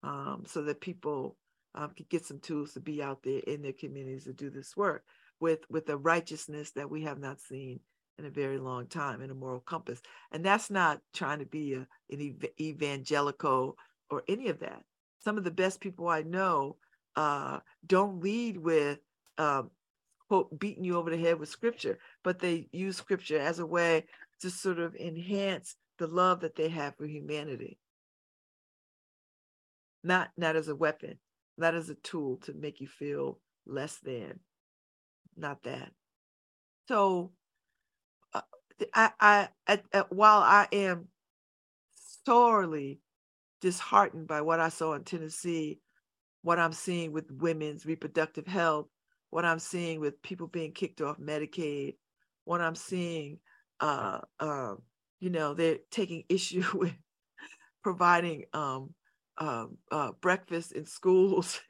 um, so that people um, can get some tools to be out there in their communities to do this work with with a righteousness that we have not seen in a very long time in a moral compass and that's not trying to be a, an ev- evangelical or any of that. Some of the best people i know uh, don't lead with um, quote beating you over the head with scripture but they use scripture as a way to sort of enhance the love that they have for humanity. Not not as a weapon not as a tool to make you feel less than not that. So I, I, at, at, while I am sorely disheartened by what I saw in Tennessee, what I'm seeing with women's reproductive health, what I'm seeing with people being kicked off Medicaid, what I'm seeing, uh, uh, you know, they're taking issue with providing um, um, uh, breakfast in schools.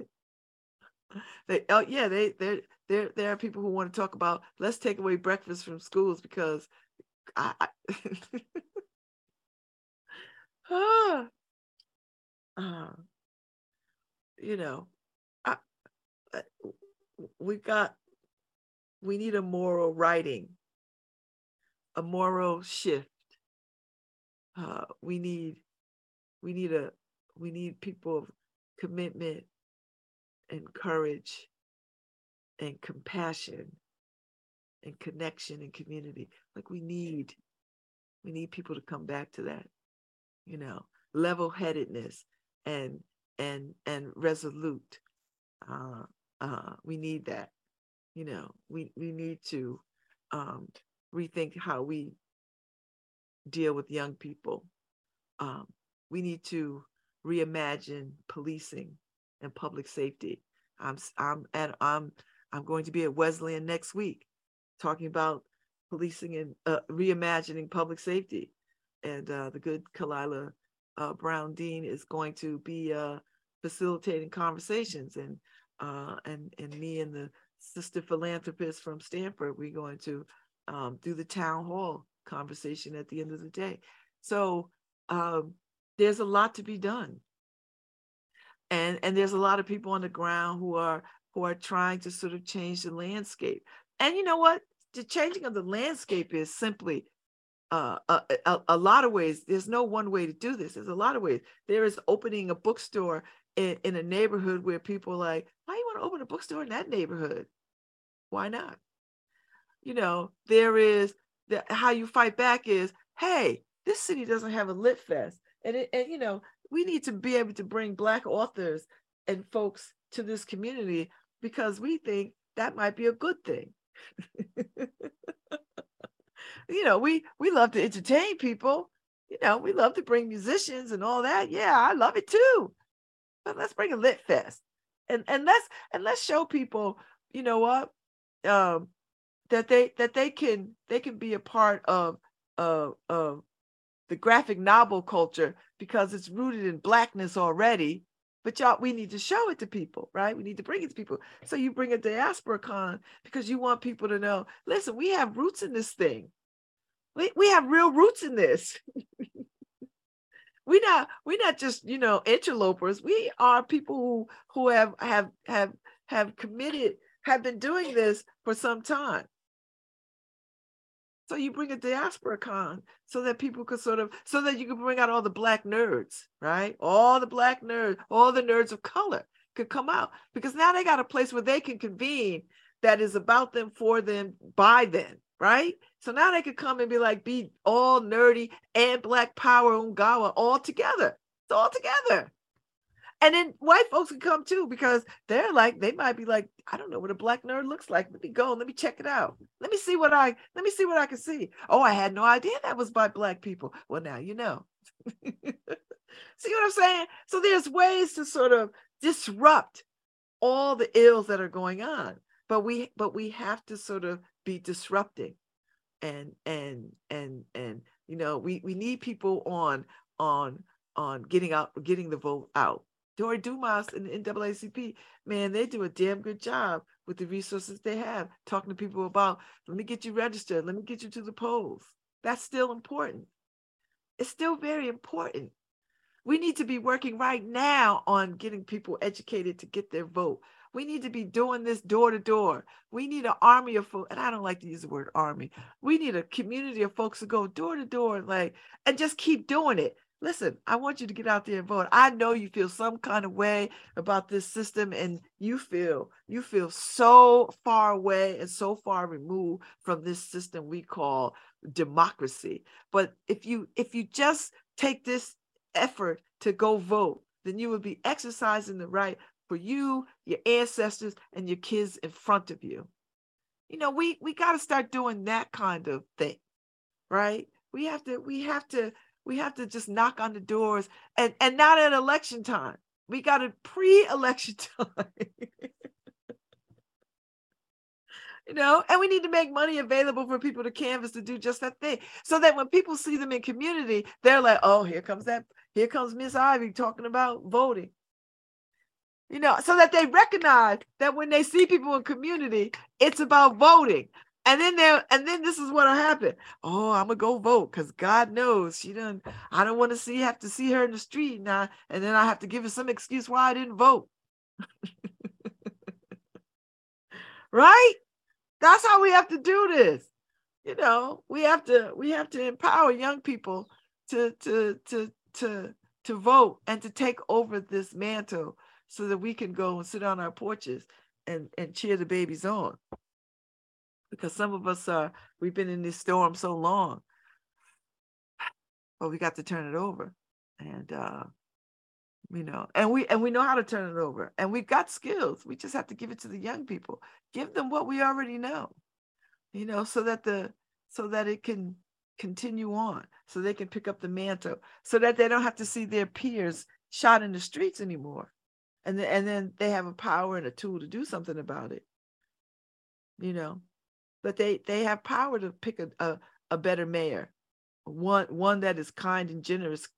they, oh yeah, they, there, there, there are people who want to talk about let's take away breakfast from schools because I, I ah, uh, you know, I, I, we got, we need a moral writing, a moral shift. Uh, we need, we need a, we need people of commitment and courage and compassion and connection and community. Like we need, we need people to come back to that, you know, level-headedness and and and resolute. Uh, uh, we need that. You know, we we need to um, rethink how we deal with young people. Um, we need to reimagine policing and public safety. I'm I'm at I'm I'm going to be at Wesleyan next week talking about policing and uh, reimagining public safety. and uh, the good Khalilah uh, Brown Dean is going to be uh, facilitating conversations, and uh, and and me and the sister philanthropist from Stanford, we're going to um, do the town hall conversation at the end of the day. So um, there's a lot to be done, and and there's a lot of people on the ground who are who are trying to sort of change the landscape. And you know what? The changing of the landscape is simply uh, a, a, a, lot of ways. There's no one way to do this. There's a lot of ways. There is opening a bookstore in, in a neighborhood where people are like, why you want to open a bookstore in that neighborhood? Why not? You know, there is the, how you fight back is, hey, this city doesn't have a lit fest. And, it, and, you know, we need to be able to bring Black authors and folks to this community because we think that might be a good thing. you know, we we love to entertain people. You know, we love to bring musicians and all that. Yeah, I love it too. But let's bring a lit fest. And and let's and let's show people, you know what? Um that they that they can they can be a part of of of the graphic novel culture because it's rooted in blackness already but y'all, we need to show it to people, right? We need to bring it to people. So you bring a diaspora con because you want people to know, listen, we have roots in this thing. We, we have real roots in this. we not we not just you know interlopers. We are people who who have have have have committed have been doing this for some time. So you bring a diaspora con so that people could sort of, so that you can bring out all the black nerds, right? All the black nerds, all the nerds of color could come out because now they got a place where they can convene that is about them, for them, by them, right? So now they could come and be like, be all nerdy and black power Ungawa all together. It's all together. And then white folks can come too because they're like, they might be like, I don't know what a black nerd looks like. Let me go and let me check it out. Let me see what I let me see what I can see. Oh, I had no idea that was by black people. Well, now you know. see what I'm saying? So there's ways to sort of disrupt all the ills that are going on. But we but we have to sort of be disrupting and and and and you know we we need people on on on getting out getting the vote out Dori Dumas and the NAACP, man, they do a damn good job with the resources they have, talking to people about, let me get you registered, let me get you to the polls. That's still important. It's still very important. We need to be working right now on getting people educated to get their vote. We need to be doing this door to door. We need an army of folks, and I don't like to use the word army. We need a community of folks to go door to door, like, and just keep doing it listen, I want you to get out there and vote. I know you feel some kind of way about this system and you feel you feel so far away and so far removed from this system we call democracy. But if you if you just take this effort to go vote, then you would be exercising the right for you, your ancestors and your kids in front of you. You know, we we got to start doing that kind of thing. Right? We have to we have to we have to just knock on the doors and and not at election time we got a pre-election time you know and we need to make money available for people to canvas to do just that thing so that when people see them in community they're like oh here comes that here comes miss ivy talking about voting you know so that they recognize that when they see people in community it's about voting and then there, and then this is what'll happen. Oh, I'm gonna go vote because God knows she doesn't. I don't want to see have to see her in the street now, and then I have to give her some excuse why I didn't vote. right? That's how we have to do this. You know, we have to we have to empower young people to to to to to vote and to take over this mantle so that we can go and sit on our porches and and cheer the babies on. Because some of us are we've been in this storm so long but we got to turn it over. And uh you know and we and we know how to turn it over. And we've got skills. We just have to give it to the young people. Give them what we already know you know so that the so that it can continue on so they can pick up the mantle so that they don't have to see their peers shot in the streets anymore and then, and then they have a power and a tool to do something about it you know but they they have power to pick a, a, a better mayor one one that is kind and generous,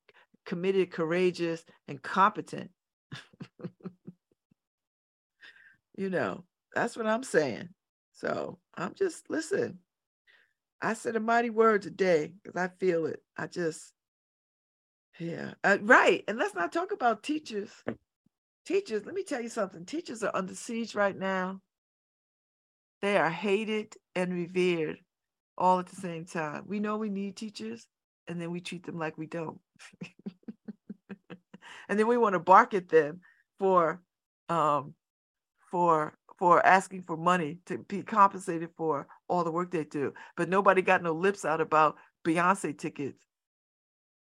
committed, courageous, and competent. you know, that's what I'm saying. So I'm just listen. I said a mighty word today because I feel it. I just, yeah, uh, right. And let's not talk about teachers. Teachers, let me tell you something. Teachers are under siege right now. They are hated and revered all at the same time. We know we need teachers, and then we treat them like we don't. and then we want to bark at them for um for for asking for money to be compensated for all the work they do. But nobody got no lips out about Beyonce tickets.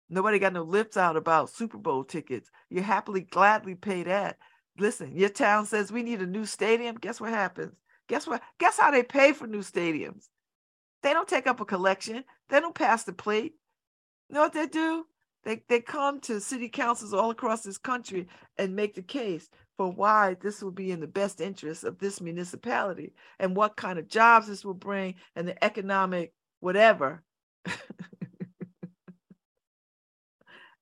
Nobody got no lips out about Super Bowl tickets. You happily, gladly pay that. Listen, your town says we need a new stadium. Guess what happens? Guess what? Guess how they pay for new stadiums? They don't take up a collection. They don't pass the plate. You know what they do? They, they come to city councils all across this country and make the case for why this will be in the best interest of this municipality and what kind of jobs this will bring and the economic whatever.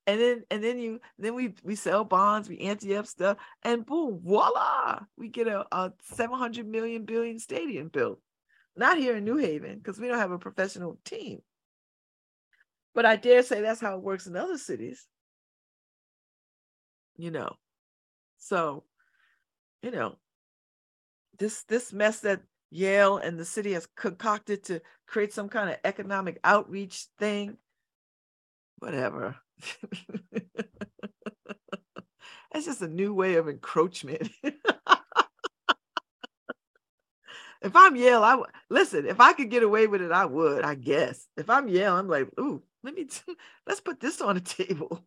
and then and then you then we we sell bonds, we ante up stuff, and boom, voila, we get a, a 700 million billion stadium built. Not here in New Haven, because we don't have a professional team. But I dare say that's how it works in other cities. You know. So, you know, this this mess that Yale and the city has concocted to create some kind of economic outreach thing, whatever. That's just a new way of encroachment. if I'm Yale, I listen. If I could get away with it, I would. I guess. If I'm Yale, I'm like, ooh, let me t- let's put this on the table.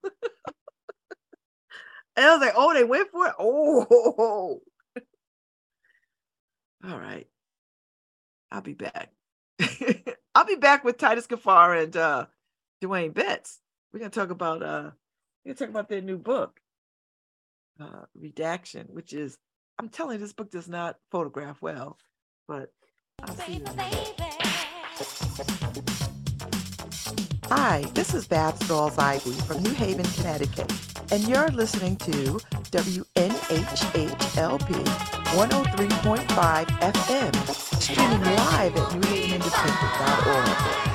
and I was like, oh, they went for it. Oh, all right. I'll be back. I'll be back with Titus Kaphar and uh Dwayne Betts. We're gonna talk about uh we're gonna talk about their new book, uh Redaction, which is I'm telling you, this book does not photograph well, but I'll see you. Hi, this is Babz Rawls-Ivy from New Haven, Connecticut, and you're listening to WNHH-LP 103.5 FM, streaming live at newhavenindependent.org.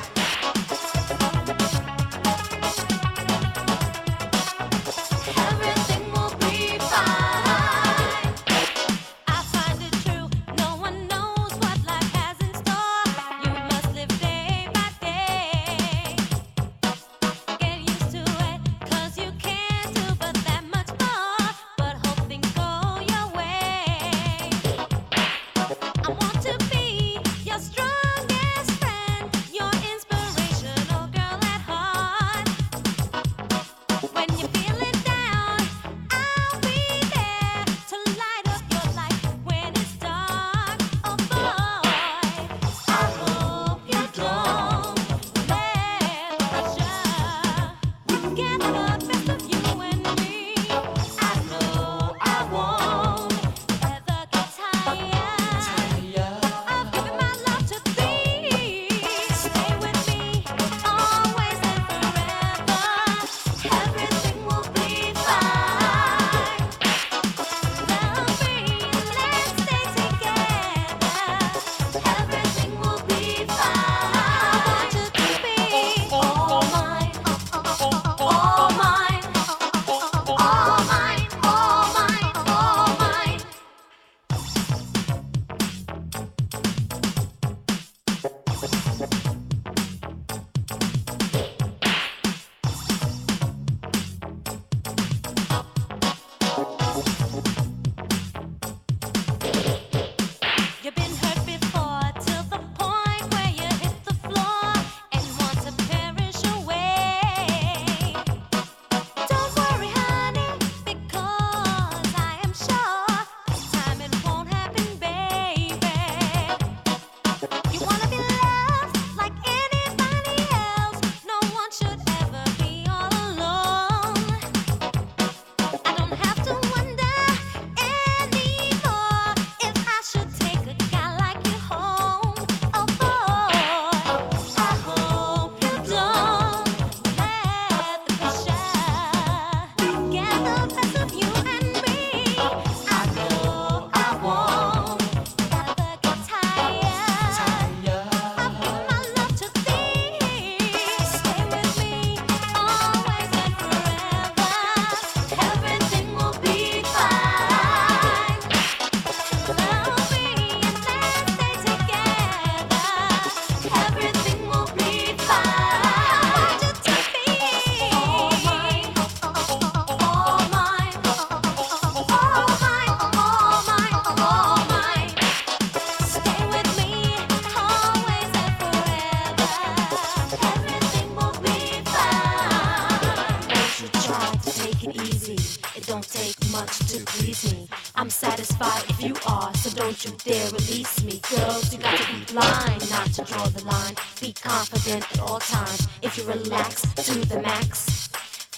much to please me. I'm satisfied if you are, so don't you dare release me. Girls, you got to be blind not to draw the line. Be confident at all times. If you relax to the max,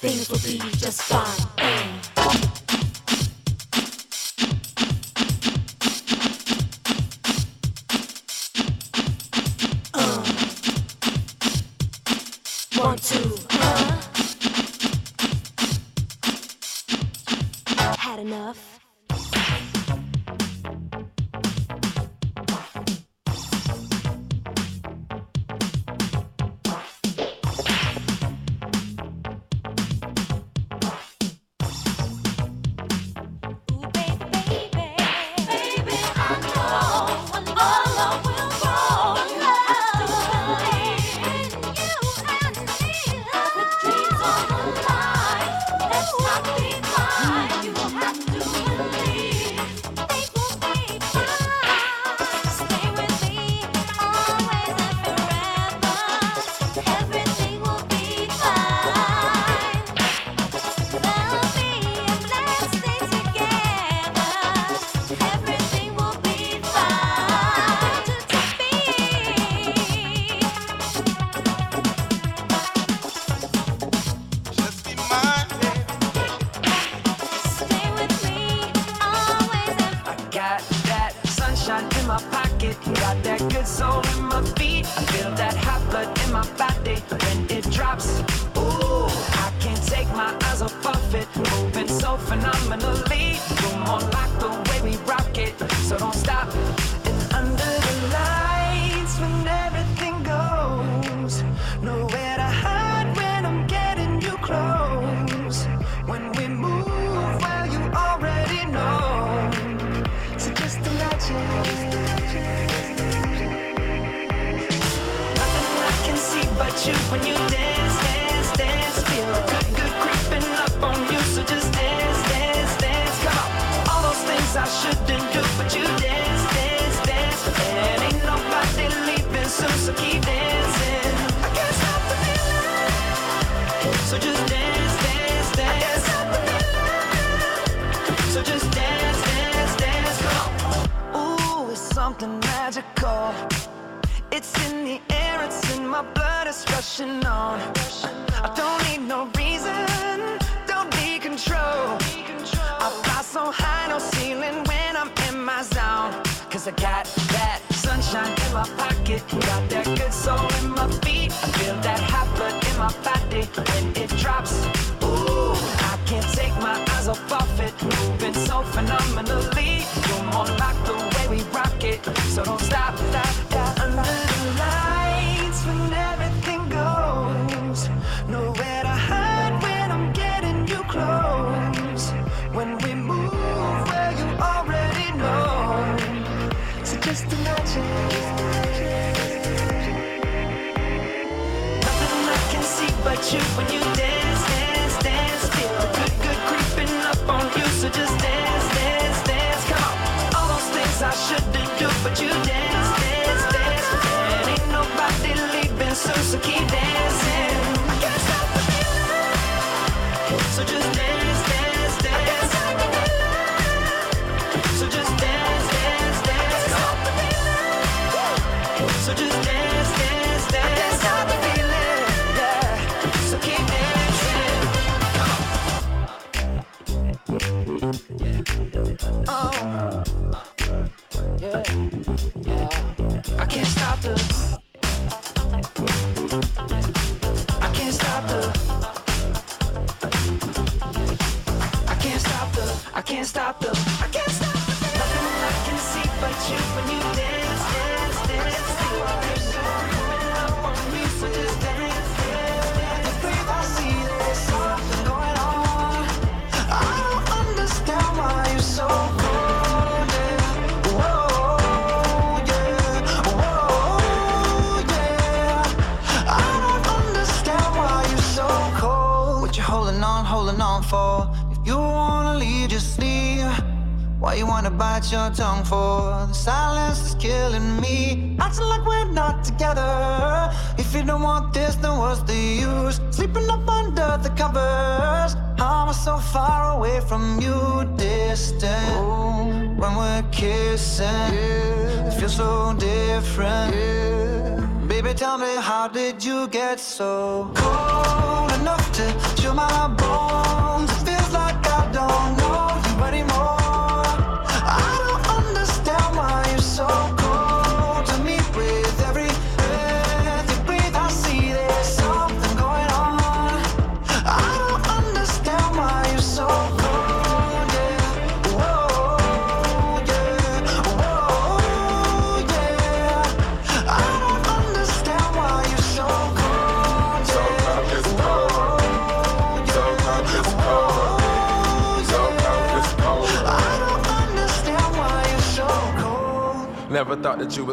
things will be just fine. And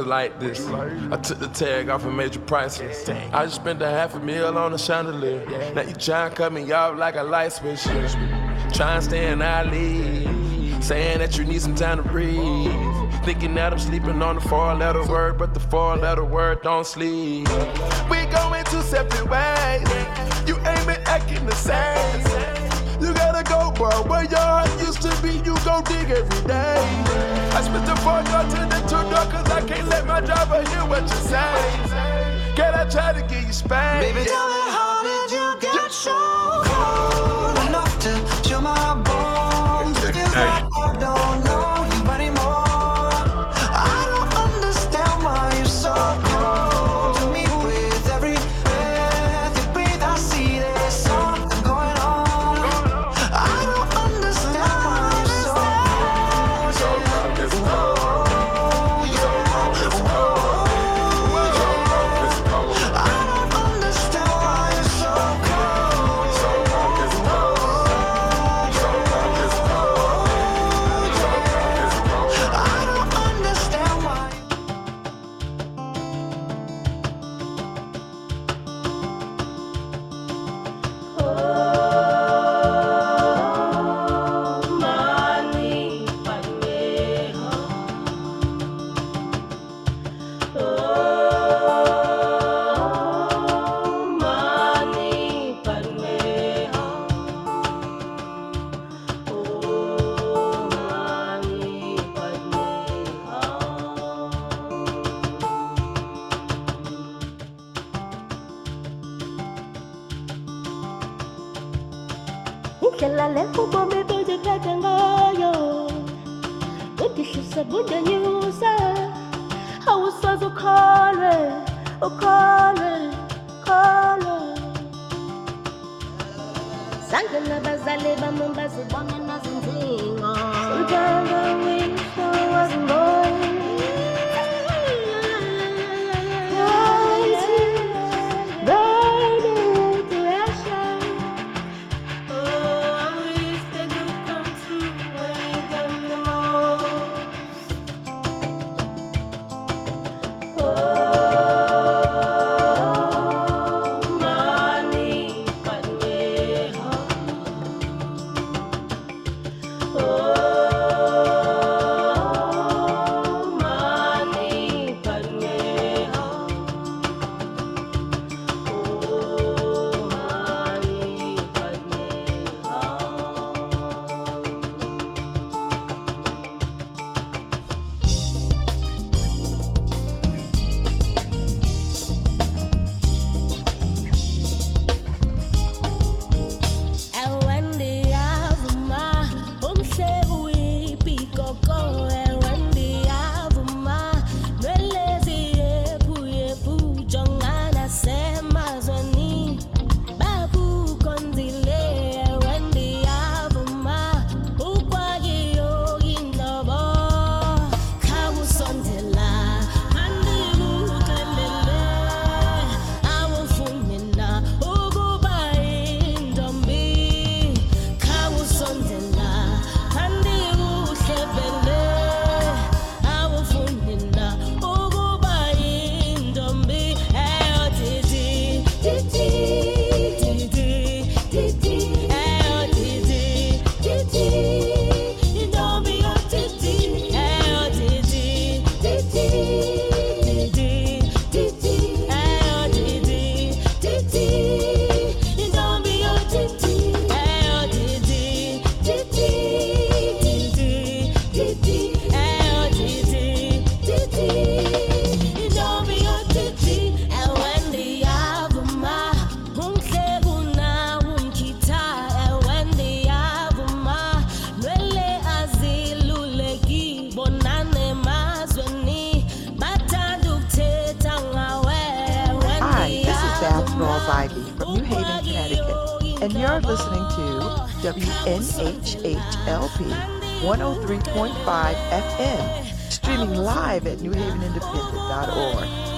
like this. I took the tag off of Major Priceless. I just spent a half a meal on a chandelier. Now you try and cut me off like a light switch. Try and stay in our league. Saying that you need some time to breathe. Thinking that I'm sleeping on the four letter word, but the four letter word don't sleep. We going two separate ways. You ain't been acting the same. But where your heart used to be, you go dig every day. I spent the four door to the two door, cause I can't let my driver hear what you say. Can I try to get you spanked? Baby, FM, streaming live at newhavenindependent.org.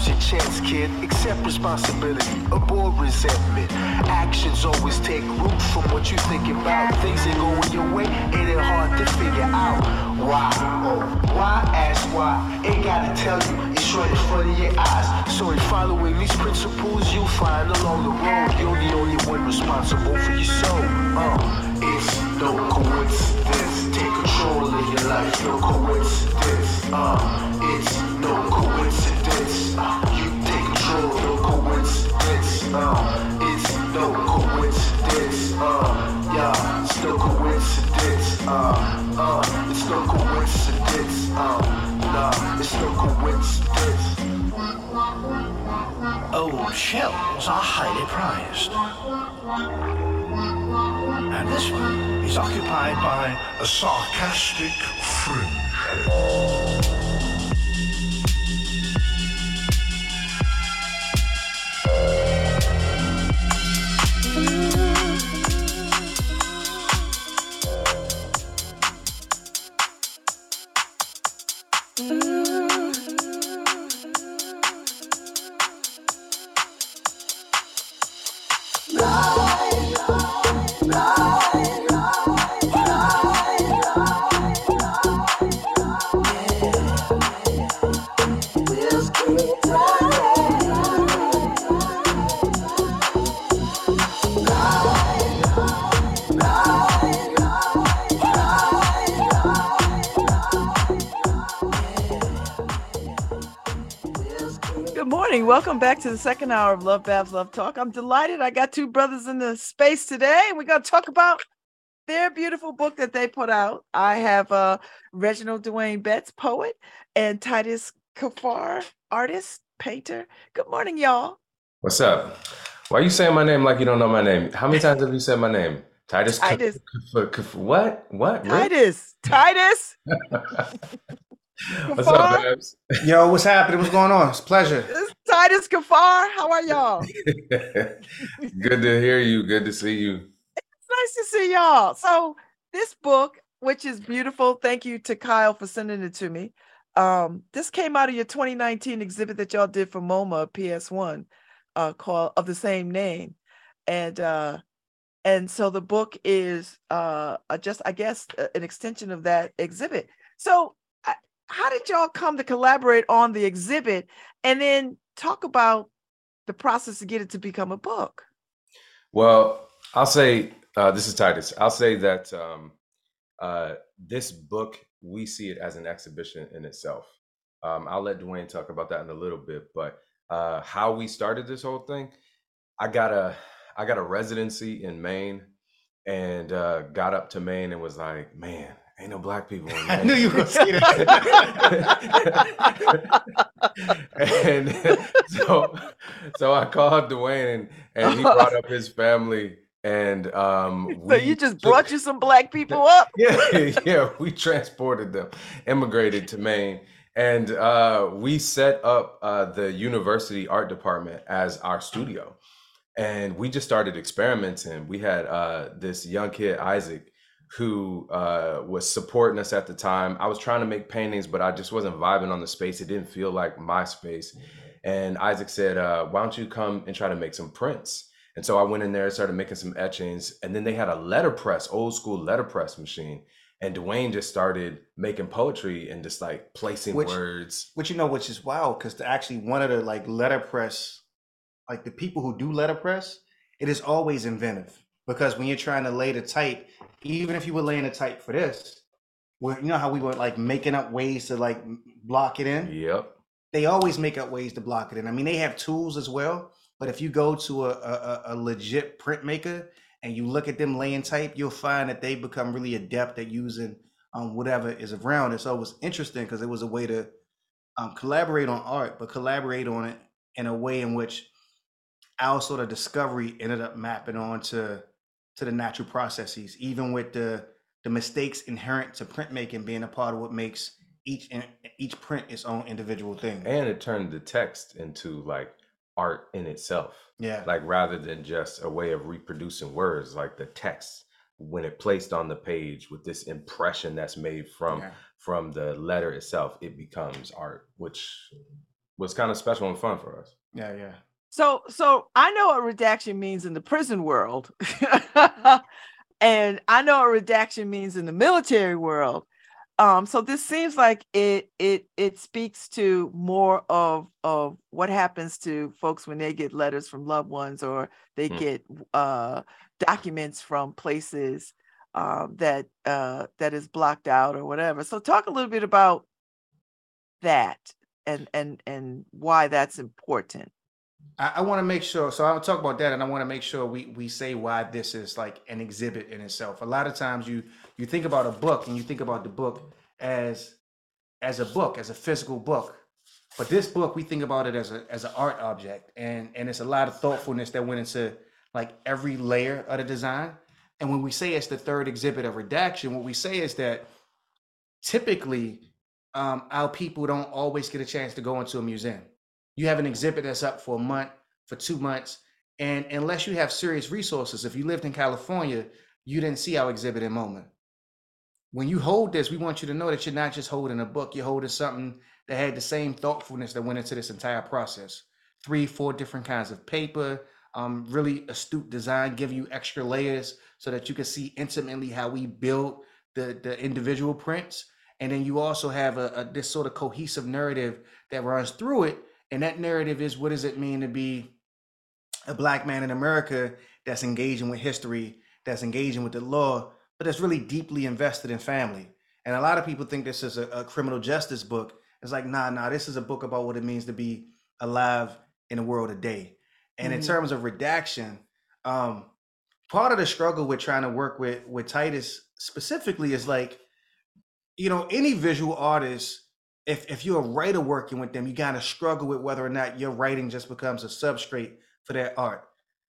Now's your chance, kid. Accept responsibility, avoid resentment. Actions always take root from what you think about. Things ain't going your way, it ain't hard to figure out. Why? Oh, why? Ask why. Ain't gotta tell you, it's right in front of your eyes. So in following these principles, you'll find along the road you're the only one responsible for your soul. Uh, it's no coincidence. Take control of your life, no coincidence. Uh, it's no coincidence. Uh, you take control, no coincidence. Uh, it's no coincidence. Uh, yeah, it's no coincidence. Uh, uh, it's no coincidence. Uh, nah, it's no coincidence. Old shells are highly prized. And this one is occupied by a sarcastic fringe. Welcome back to the second hour of LoveBabz LoveTalk. I'm delighted I got two brothers in the space today. We're going to talk about their beautiful book that they put out. I have uh, Reginald Dwayne Betts, poet, and Titus Kaphar, artist, painter. Good morning, y'all. What's up? Why are you saying my name like you don't know my name? How many times have you said my name? Titus. K- Titus. K- K- what? What? Really? Titus. Titus. What's up, Babz? Yo, what's happening? What's going on? It's a pleasure. This Titus Kaphar. How are y'all? Good to hear you. Good to see you. It's nice to see y'all. So this book, which is beautiful, thank you to Kyle for sending it to me. Um, this came out of your 2019 exhibit that y'all did for MoMA PS1, uh, called of the same name, and uh, and so the book is uh just I guess an extension of that exhibit. So how did y'all come to collaborate on the exhibit, and then talk about the process to get it to become a book? Well, I'll say uh, this is Titus. I'll say that um, uh, this book we see it as an exhibition in itself. Um, I'll let Dwayne talk about that in a little bit, but uh, how we started this whole thing, I got a I got a residency in Maine, and uh, got up to Maine and was like, man, ain't no black people. I knew you were gonna say that. and so so I called Dwayne and, and he brought up his family and um So you just took- brought you some black people up? yeah yeah we transported them immigrated to Maine and uh we set up uh the university art department as our studio and we just started experimenting we had uh this young kid Isaac who uh, was supporting us at the time. I was trying to make paintings, but I just wasn't vibing on the space. It didn't feel like my space. And Isaac said, uh, "Why don't you come and try to make some prints?" And so I went in there, and started making some etchings, and then they had a letterpress, old school letterpress machine. And Dwayne just started making poetry and just like placing Which- words. Which you know, which is wild, because actually one of the like letterpress, like the people who do letterpress, it is always inventive. Because when you're trying to lay the type, even if you were laying the type for this, where you know how we were like making up ways to like block it in. Yep. They always make up ways to block it in. I mean, they have tools as well, but if you go to a, a, a- legit printmaker and you look at them laying type, you'll find that they become really adept at using um, whatever is around it. So it was interesting because it was a way to um, collaborate on art, but collaborate on it in a way in which our sort of discovery ended up mapping onto to the natural processes, even with the the mistakes inherent to printmaking being a part of what makes each in- each print its own individual thing. And it turned the text into like art in itself. Yeah. Like rather than just a way of reproducing words, like the text when it placed on the page with this impression that's made from Yeah. from the letter itself, it becomes art, which was kind of special and fun for us. Yeah, yeah. So so I know what redaction means in the prison world. and I know what redaction means in the military world. Um, so this seems like it it it speaks to more of of what happens to folks when they get letters from loved ones or they Hmm. get uh documents from places um that uh that is blocked out or whatever. So talk a little bit about that and and and why that's important. I, I want to make sure. So I'll talk about that, and I want to make sure we we say why this is like an exhibit in itself. A lot of times you you think about a book and you think about the book as as a book, as a physical book. But this book, we think about it as a as an art object, and and it's a lot of thoughtfulness that went into like every layer of the design. And when we say it's the third exhibit of redaction, what we say is that typically um, our people don't always get a chance to go into a museum. You have an exhibit that's up for a month, for two months, and unless you have serious resources, if you lived in California, you didn't see our exhibit in MoMA. When you hold this, we want you to know that you're not just holding a book, you're holding something that had the same thoughtfulness that went into this entire process. Three, four different kinds of paper, um, really astute design, give you extra layers so that you can see intimately how we build the, the individual prints. And then you also have a, a this sort of cohesive narrative that runs through it. And that narrative is what does it mean to be a black man in America that's engaging with history, that's engaging with the law, but that's really deeply invested in family. And a lot of people think this is a, a criminal justice book. It's like, nah, nah, this is a book about what it means to be alive in the world today. And in Mhm. terms of redaction, um, part of the struggle with trying to work with with Titus specifically is like, you know, any visual artist, if if you're a writer working with them, you gotta struggle with whether or not your writing just becomes a substrate for their art.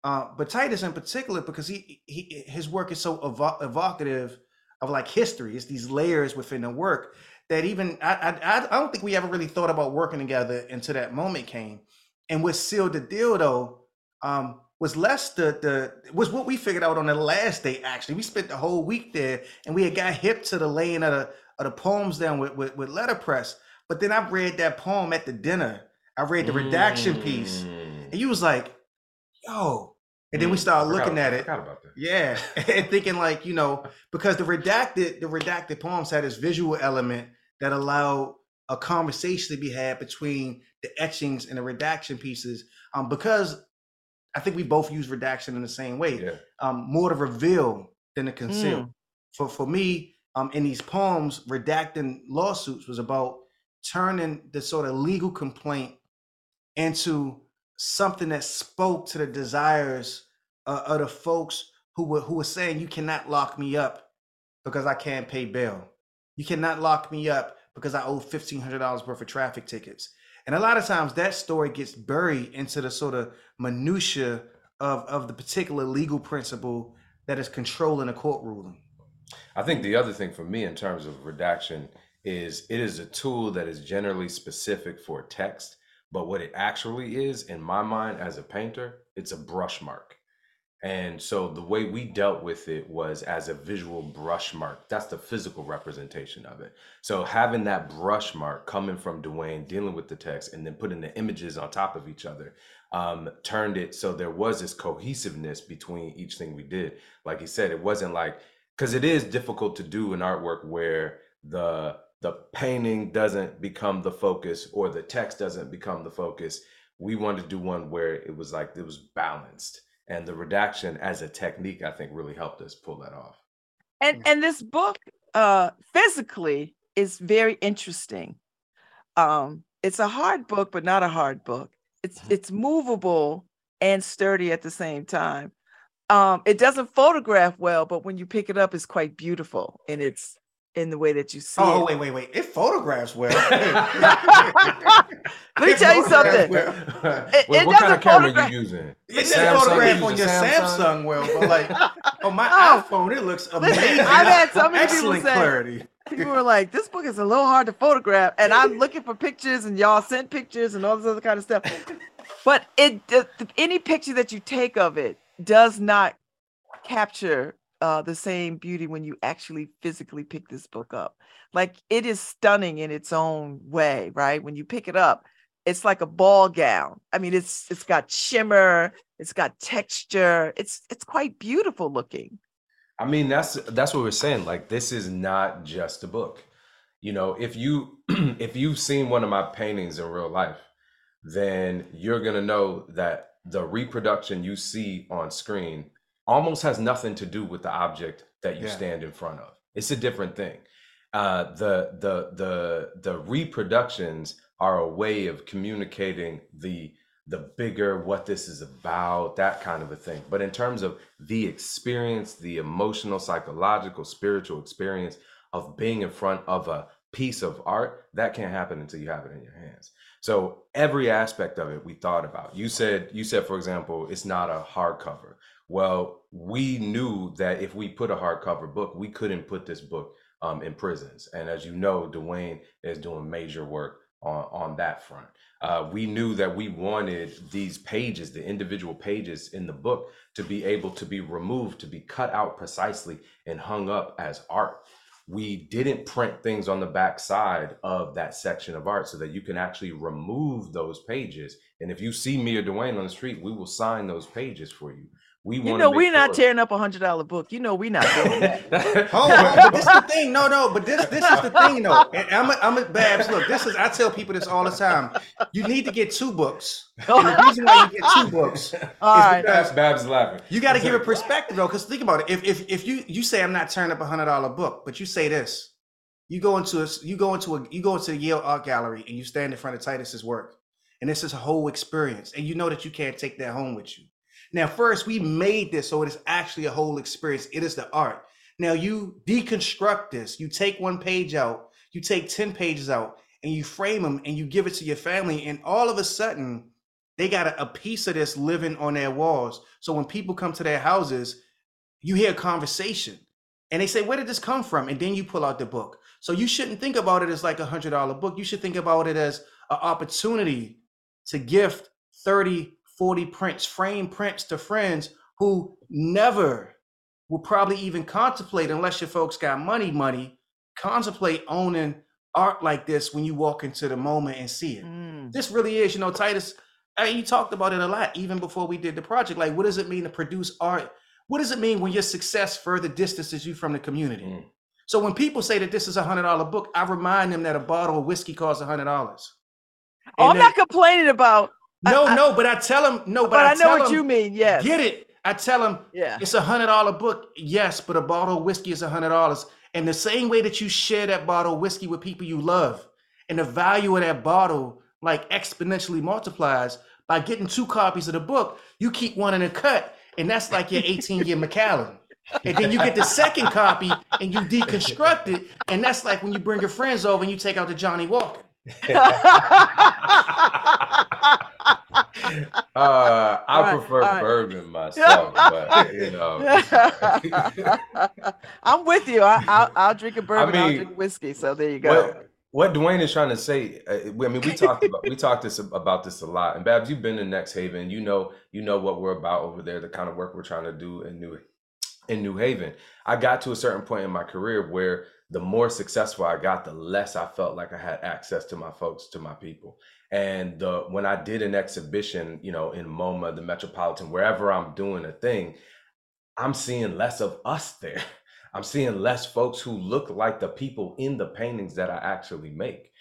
Uh, but Titus in particular, because he, he his work is so evo- evocative of like history. It's these layers within the work that even I, I I don't think we ever really thought about working together until that moment came. And what sealed the deal though, um, was less the the was what we figured out on the last day. Actually, we spent the whole week there, and we had got hip to the laying of the of the poems down with with, with letterpress. But then I read that poem at the dinner. I read the redaction piece, Mm. and you was like, "Yo." And then we started Forgot- looking at it. forgot about that. Yeah, and thinking like you know because the redacted the redacted poems had this visual element that allowed a conversation to be had between the etchings and the redaction pieces. Um, because I think we both use redaction in the same way. Um, more to reveal than to conceal. Mm. For for me, um, in these poems, redacting lawsuits was about turning the sort of legal complaint into something that spoke to the desires uh, of the folks who were who were saying you cannot lock me up because I can't pay bail. You cannot lock me up because I owe fifteen hundred dollars worth of traffic tickets. And a lot of times that story gets buried into the sort of minutia of of the particular legal principle that is controlling a court ruling. I think the other thing for me in terms of redaction is it is a tool that is generally specific for text, but what it actually is, in my mind as a painter, it's a brush mark. And so the way we dealt with it was as a visual brush mark. That's the physical representation of it. So having that brush mark coming from Dwayne, dealing with the text, and then putting the images on top of each other, um, turned it so there was this cohesiveness between each thing we did. Like he said, it wasn't like because it is difficult to do an artwork where the the painting doesn't become the focus or the text doesn't become the focus. We wanted to do one where it was like it was balanced. And the redaction as a technique, I think, really helped us pull that off. and and this book uh physically is very interesting um it's a hard book but not a hard book it's it's movable and sturdy at the same time um it doesn't photograph well but when you pick it up it's quite beautiful and it's in the way that you see Oh it wait, wait, wait! It photographs well. let me tell you something It- What, it what kind doesn't of camera photograph- you using? It doesn't Samsung? photograph on your a Samsung? well, but like on my Oh. iPhone, it looks Listen, amazing. I've had so many people excellent say- clarity. people were like, "This book is a little hard to photograph," and I'm looking for pictures, and y'all sent pictures and all this other kind of stuff. But it, the, the- any picture that you take of it does not capture uh, the same beauty when you actually physically pick this book up. Like it is stunning in its own way, right? When you pick it up, it's like a ball gown. I mean, it's it's got shimmer, it's got texture. It's it's quite beautiful looking. I mean, that's that's what we're saying. Like, this is not just a book. You know, if you if you've seen one of my paintings in real life, then you're gonna know that the reproduction you see on screen almost has nothing to do with the object that you Yeah. stand in front of. It's a different thing. Uh, the the the the reproductions are a way of communicating the the bigger what this is about, that kind of a thing. But in terms of the experience, the emotional, psychological, spiritual experience of being in front of a piece of art, that can't happen until you have it in your hands. So every aspect of it we thought about. You said you said for example, it's not a hardcover. Well, we knew that if we put a hardcover book, we couldn't put this book um, in prisons. And as you know, Dwayne is doing major work on, on that front. Uh, we knew that we wanted these pages, the individual pages in the book, to be able to be removed, to be cut out precisely and hung up as art. We didn't print things on the back side of that section of art so that you can actually remove those pages. And if you see me or Dwayne on the street, we will sign those pages for you. We You know, we're not sure- tearing up a hundred dollar book. You know, we're not doing that. Oh, but this is the thing. No, no, but this this is the thing though. And I'm a, I'm a Babz. Look, this is I tell people this all the time. You need to get two books. And the reason why you get two books All is right. because Babz, Babz is laughing. you got to give it perspective though. Because think about it. If if if you you say I'm not tearing up a hundred dollar book, but you say this, you go into a you go into a you go into the Yale Art Gallery and you stand in front of Titus's work, and this is a whole experience, and you know that you can't take that home with you. Now, first, we made this so it is actually a whole experience. It is the art. Now, you deconstruct this. You take one page out, you take 10 pages out, and you frame them and you give it to your family. And all of a sudden, they got a, a piece of this living on their walls. So when people come to their houses, you hear a conversation and they say, Where did this come from? And then you pull out the book. So you shouldn't think about it as like a hundred dollar book. You should think about it as an opportunity to gift 30, 40 prints, frame prints to friends who never will probably even contemplate, unless your folks got money, money, contemplate owning art like this when you walk into the MoMA and see it. Mm. This really is, you know, Titus. I mean, you talked about it a lot, even before we did the project. Like, what does it mean to produce art? What does it mean when your success further distances you from the community? Mm. So when people say that this is a hundred dollar book, I remind them that a bottle of whiskey costs a hundred dollars. Oh, I'm not complaining about. No, I- no, but I tell them no, but, But I, know what you mean. Yes. Get it? I tell them Yeah. it's a hundred dollar book. Yes, but a bottle of whiskey is a hundred dollars. And the same way that you share that bottle of whiskey with people you love, and the value of that bottle like exponentially multiplies by getting two copies of the book. You keep one in a cut, and that's like your 18 year Macallan. And then you get the second copy and you deconstruct it, and that's like when you bring your friends over and you take out the Johnnie Walker. Uh, I right, prefer right. bourbon myself, but you know, I'm with you. I, I'll, I'll drink a bourbon. I'll drink whiskey. So there you go. what what Dwayne is trying to say. Uh, I mean, we talked about we talked this about this a lot. And Babz, you've been in Next Haven. You know, you know what we're about over there. The kind of work we're trying to do in New in New Haven. I got to a certain point in my career where the more successful I got, the less I felt like I had access to my folks, to my people. And the when I did an exhibition, you know, in MoMA, the Metropolitan, wherever I'm doing a thing, I'm seeing less of us there. I'm seeing less folks who look like the people in the paintings that I actually make.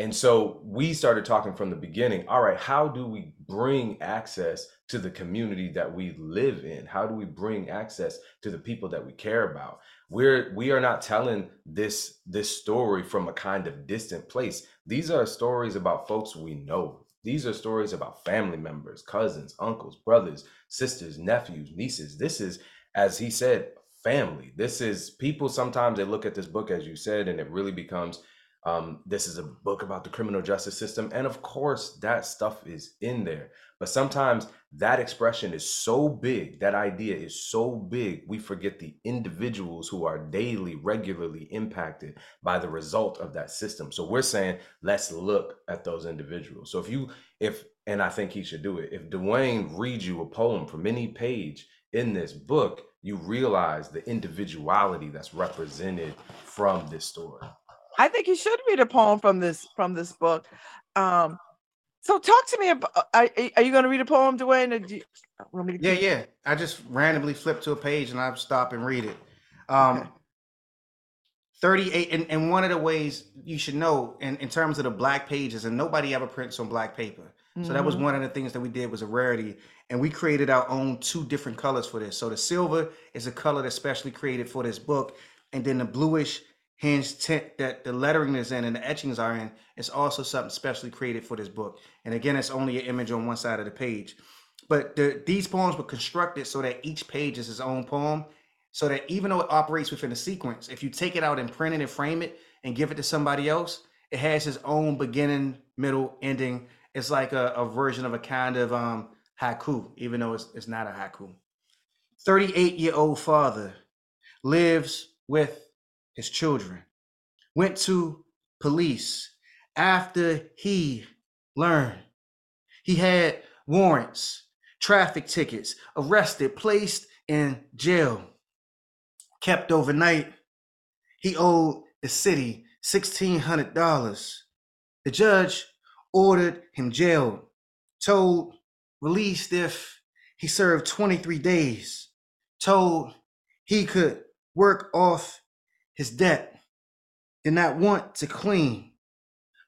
And so we started talking from the beginning. All right, how do we bring access to the community that we live in? How do we bring access to the people that we care about? We're we are not telling this this story from a kind of distant place. These are stories about folks we know. These are stories about family members, cousins, uncles, brothers, sisters, nephews, nieces. This is, as he said, family. This is people sometimes they look at this book, as you said, and it really becomes um, this is a book about the criminal justice system. And of course, that stuff is in there. But sometimes that expression is so big, that idea is so big, we forget the individuals who are daily, regularly impacted by the result of that system. So we're saying, let's look at those individuals. So if you, if, and I think he should do it, if Dwayne reads you a poem from any page in this book, you realize the individuality that's represented from this story. I think you should read a poem from this from this book. Um, so talk to me about. Are, are you going to read a poem, Dwayne? You, to Yeah, yeah. I just randomly flip to a page and I stop and read it. Um, Okay. 38, and, and one of the ways you should know in, in terms of the black pages, and nobody ever prints on black paper. So that was Mhm. one of the things that we did was a rarity. And we created our own two different colors for this. So the silver is a color that's specially created for this book. And then the bluish hinge tint that the lettering is in and the etchings are in is also something specially created for this book. And again, it's only an image on one side of the page. But the, these poems were constructed so that each page is its own poem. So that even though it operates within a sequence, if you take it out and print it and frame it and give it to somebody else, it has its own beginning, middle, ending. It's like a, a version of a kind of um, haiku, even though it's, it's not a haiku. 38 year old father lives with his children, went to police after he learned he had warrants, traffic tickets, arrested, placed in jail, kept overnight. He owed the city $1,600. The judge ordered him jailed, told released if he served 23 days, told he could work off his debt, did not want to clean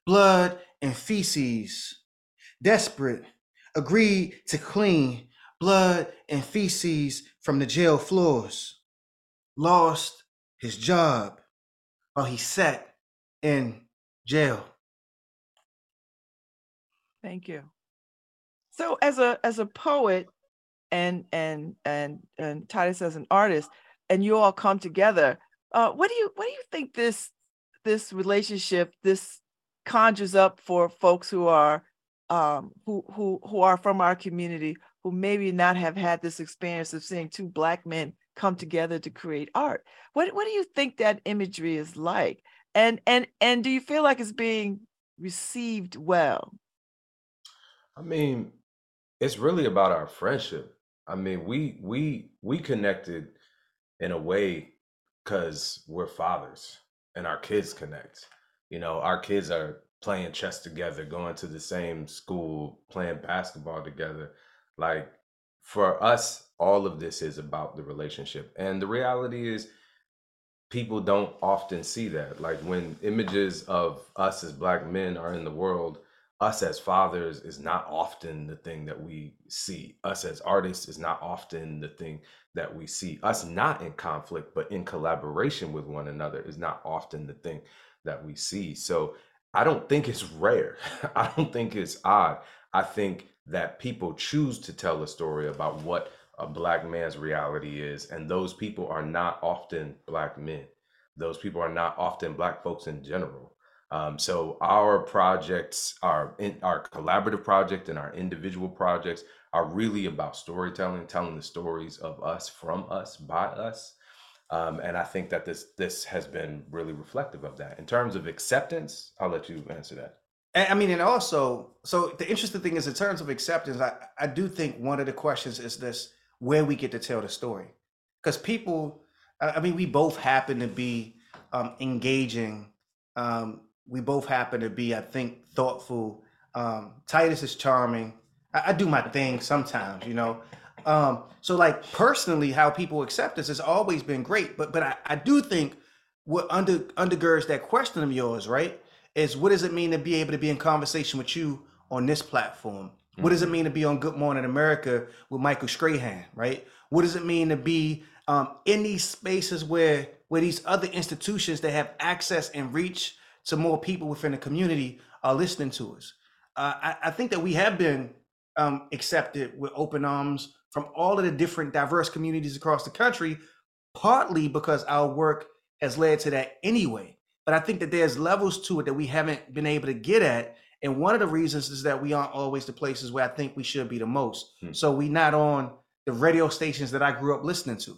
blood and feces, desperate, agreed to clean blood and feces from the jail floors, lost his job while he sat in jail. Thank you. So as a as a poet and and and and Titus as an artist, and you all come together, uh, what do you what do you think this this relationship this conjures up for folks who are um, who who who are from our community who maybe not have had this experience of seeing two black men come together to create art. What what do you think that imagery is like? And and and do you feel like it's being received well? I mean, it's really about our friendship. I mean, we we we connected in a way because we're fathers and our kids connect. You know, our kids are playing chess together, going to the same school, playing basketball together. Like for us, all of this is about the relationship. And the reality is people don't often see that. Like when images of us as black men are in the world, us as fathers is not often the thing that we see. Us as artists is not often the thing that we see. Us not in conflict, but in collaboration with one another is not often the thing that we see. So I don't think it's rare. I don't think it's odd. I think that people choose to tell a story about what a black man's reality is, and those people are not often black men. Those people are not often black folks in general. Um, so our projects, our in, our collaborative project and our individual projects are really about storytelling, telling the stories of us, from us, by us. Um, and I think that this this has been really reflective of that. In terms of acceptance, I'll let you answer that. And, I mean, and also, so the interesting thing is, in terms of acceptance, I, I do think one of the questions is this: where we get to tell the story, because people, I mean, we both happen to be um, engaging. Um, we both happen to be, I think, thoughtful. Um, Titus is charming. I, I do my thing sometimes, you know. Um, so, like personally, how people accept us has always been great. But, but I, I do think what under undergirds that question of yours, right, is what does it mean to be able to be in conversation with you on this platform? What does it mean to be on Good Morning America with Michael Strahan, right? What does it mean to be um, in these spaces where where these other institutions that have access and reach to more people within the community are listening to us? Uh, I, I think that we have been um, accepted with open arms from all of the different diverse communities across the country, partly because our work has led to that anyway. But I think that there's levels to it that we haven't been able to get at. And one of the reasons is that we aren't always the places where I think we should be the most. So we not on the radio stations that I grew up listening to.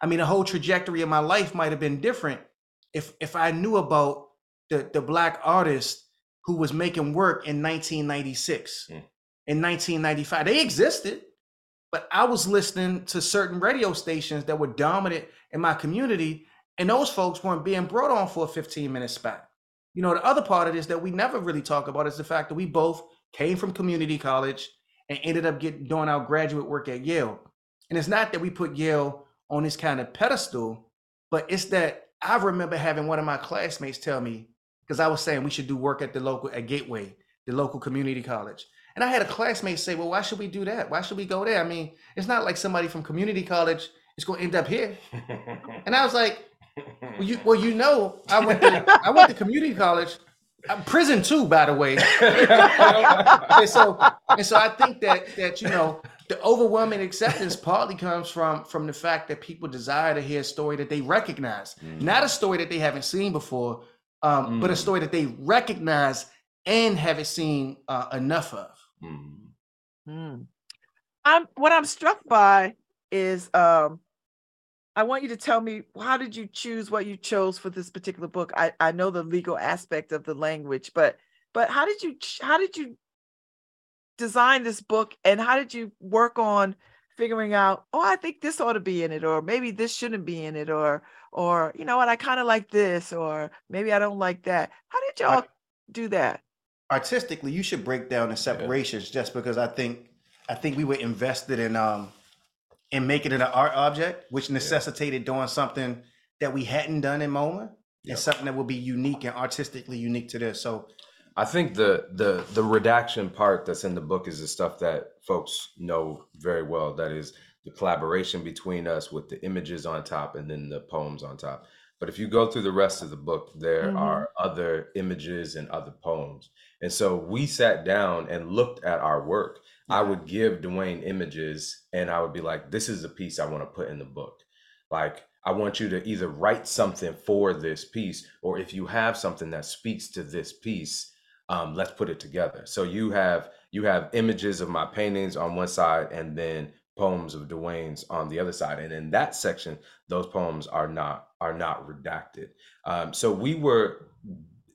I mean, the whole trajectory of my life might have been different if if I knew about the the black artist who was making work in 1996, in 1995. They existed, but I was listening to certain radio stations that were dominant in my community, and those folks weren't being brought on for a 15 minute spot. You know, the other part of this that we never really talk about is the fact that we both came from community college and ended up getting doing our graduate work at Yale. And it's not that we put Yale on this kind of pedestal, but it's that I remember having one of my classmates tell me, because I was saying we should do work at the local at Gateway, the local community college. And I had a classmate say, Well, why should we do that? Why should we go there? I mean, it's not like somebody from community college is going to end up here. And I was like, Well, you, well, you know, I went to, I went to community college, uh, prison too, by the way. and so, and so I think that that you know, the overwhelming acceptance partly comes from from the fact that people desire to hear a story that they recognize, not a story that they haven't seen before, um, but a story that they recognize and haven't seen uh, enough of. Hmm. I'm what I'm struck by is um I want you to tell me how did you choose what you chose for this particular book? I, I know the legal aspect of the language, but but how did you how did you design this book and how did you work on figuring out, oh, I think this ought to be in it, or maybe this shouldn't be in it, or or you know what, I kind of like this, or maybe I don't like that. How did y'all do that? Artistically you should break down the separations just because i think i think we were invested in um in making it an art object which necessitated doing something that we hadn't done in moma and something that will be unique and artistically unique to this so I think the the the redaction part that's in the book is the stuff that folks know very well. That is the collaboration between us with the images on top and then the poems on top. But if you go through the rest of the book, there Mhm. are other images and other poems. And so we sat down and looked at our work. I would give Dwayne images and I would be like, this is a piece I want to put in the book. Like, I want you to either write something for this piece, or if you have something that speaks to this piece, um, let's put it together. So you have you have images of my paintings on one side and then poems of Dwayne's on the other side. And in that section, those poems are not are not redacted. Um, so we were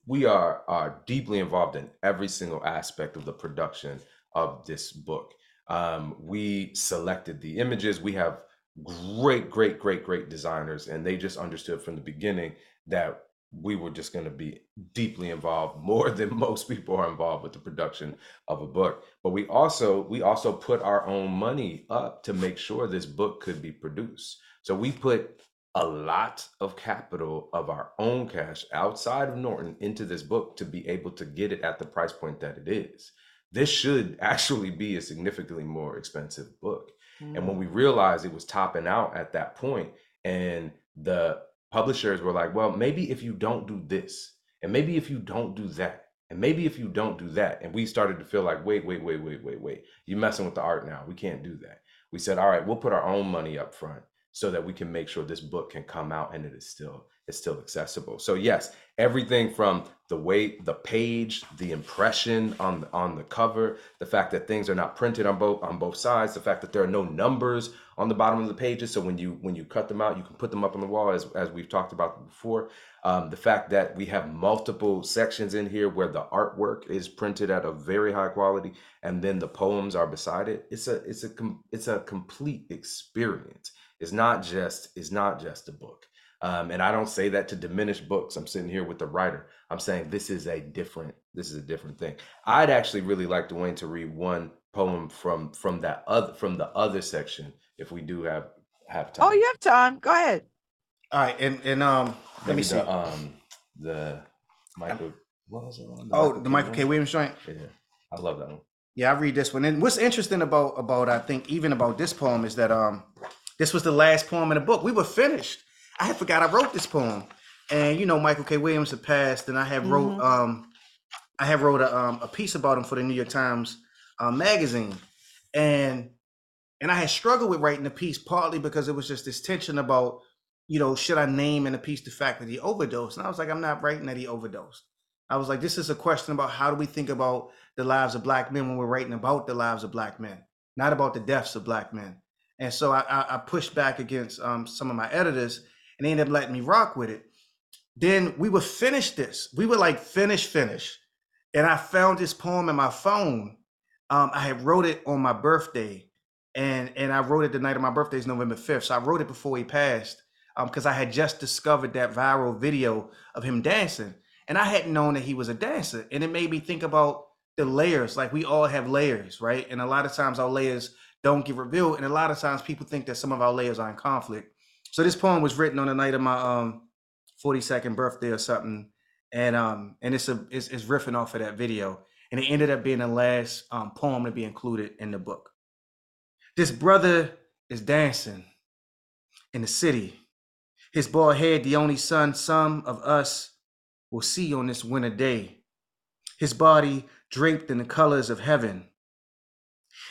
we are are deeply involved in every single aspect of the production of this book. Um, we selected the images. We have great, great, great, great designers, and they just understood from the beginning that we were just going to be deeply involved more than most people are involved with the production of a book but we also we also put our own money up to make sure this book could be produced so we put a lot of capital of our own cash outside of norton into this book to be able to get it at the price point that it is. This should actually be a significantly more expensive book. And when we mm. realized it was topping out at that point and the publishers were like, well, maybe if you don't do this, and maybe if you don't do that, and maybe if you don't do that, and we started to feel like, wait, wait, wait, wait, wait, wait, you're messing with the art now. We can't do that. We said, all right, we'll put our own money up front so that we can make sure this book can come out and it is still it's still accessible. So yes, everything from the way the page, the impression on on the cover, the fact that things are not printed on both on both sides, the fact that there are no numbers on the bottom of the pages, so when you when you cut them out, you can put them up on the wall as as we've talked about before. Um, the fact that we have multiple sections in here where the artwork is printed at a very high quality, and then the poems are beside it. It's a it's a it's a complete experience. It's not just it's not just a book. Um, and I don't say that to diminish books. I'm sitting here with the writer. I'm saying this is a different this is a different thing. I'd actually really like Dwayne to read one poem from from that other from the other section if we do have have time. Oh, you have time. Go ahead. All right, and and um, let me see. the, um the Michael what was it on? oh, the Michael K. Williams joint. Yeah, I love that one. Yeah, I read this one. And what's interesting about about I think even about this poem is that um this was the last poem in the book. We were finished. I had forgot I wrote this poem. And you know Michael K. Williams had passed, and I had wrote Mhm. um I had wrote a um a piece about him for the New York Times um, magazine. And and I had struggled with writing the piece partly because it was just this tension about, you know, should I name in the piece the fact that he overdosed? And I was like, I'm not writing that he overdosed. I was like, this is a question about how do we think about the lives of black men when we're writing about the lives of black men, not about the deaths of black men. And so I, I, pushed back against um, some of my editors, and they ended up letting me rock with it. Then we would finish this. We would like finish, finish, and I found this poem in my phone. Um, I had wrote it on my birthday, and and I wrote it the night of my birthday is November fifth. So I wrote it before he passed, um, because I had just discovered that viral video of him dancing, and I hadn't known that he was a dancer, and it made me think about the layers. Like we all have layers, right? And a lot of times our layers don't get revealed, and a lot of times people think that some of our layers are in conflict. So this poem was written on the night of my um 42nd birthday or something, and um and it's a it's, it's riffing off of that video, and it ended up being the last um poem to be included in the book. This brother is dancing in the city. His bald head, the only son some of us will see on this winter day. His body draped in the colors of heaven,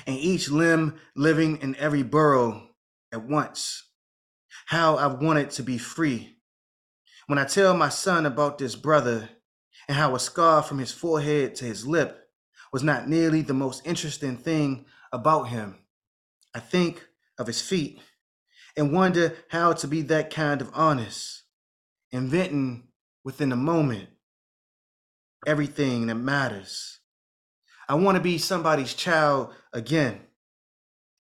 and each limb living in every burrow at once. How I've wanted to be free. When I tell my son about this brother and how a scar from his forehead to his lip was not nearly the most interesting thing about him, I think of his feet and wonder how to be that kind of honest, inventing within a moment everything that matters. I want to be somebody's child again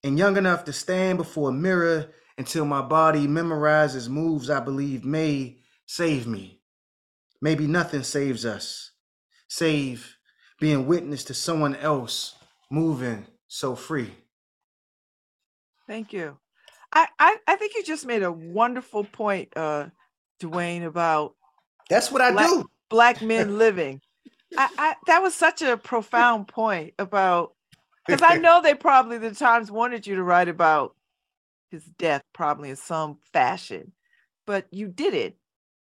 and young enough to stand before a mirror until my body memorizes moves I believe may save me. Maybe nothing saves us, save being witness to someone else moving so free. Thank you. I, I, I think you just made a wonderful point, uh, Dwayne, about That's what I black, do. black men living. I, I that was such a profound point about because I know they probably the Times wanted you to write about his death probably in some fashion, but you did it.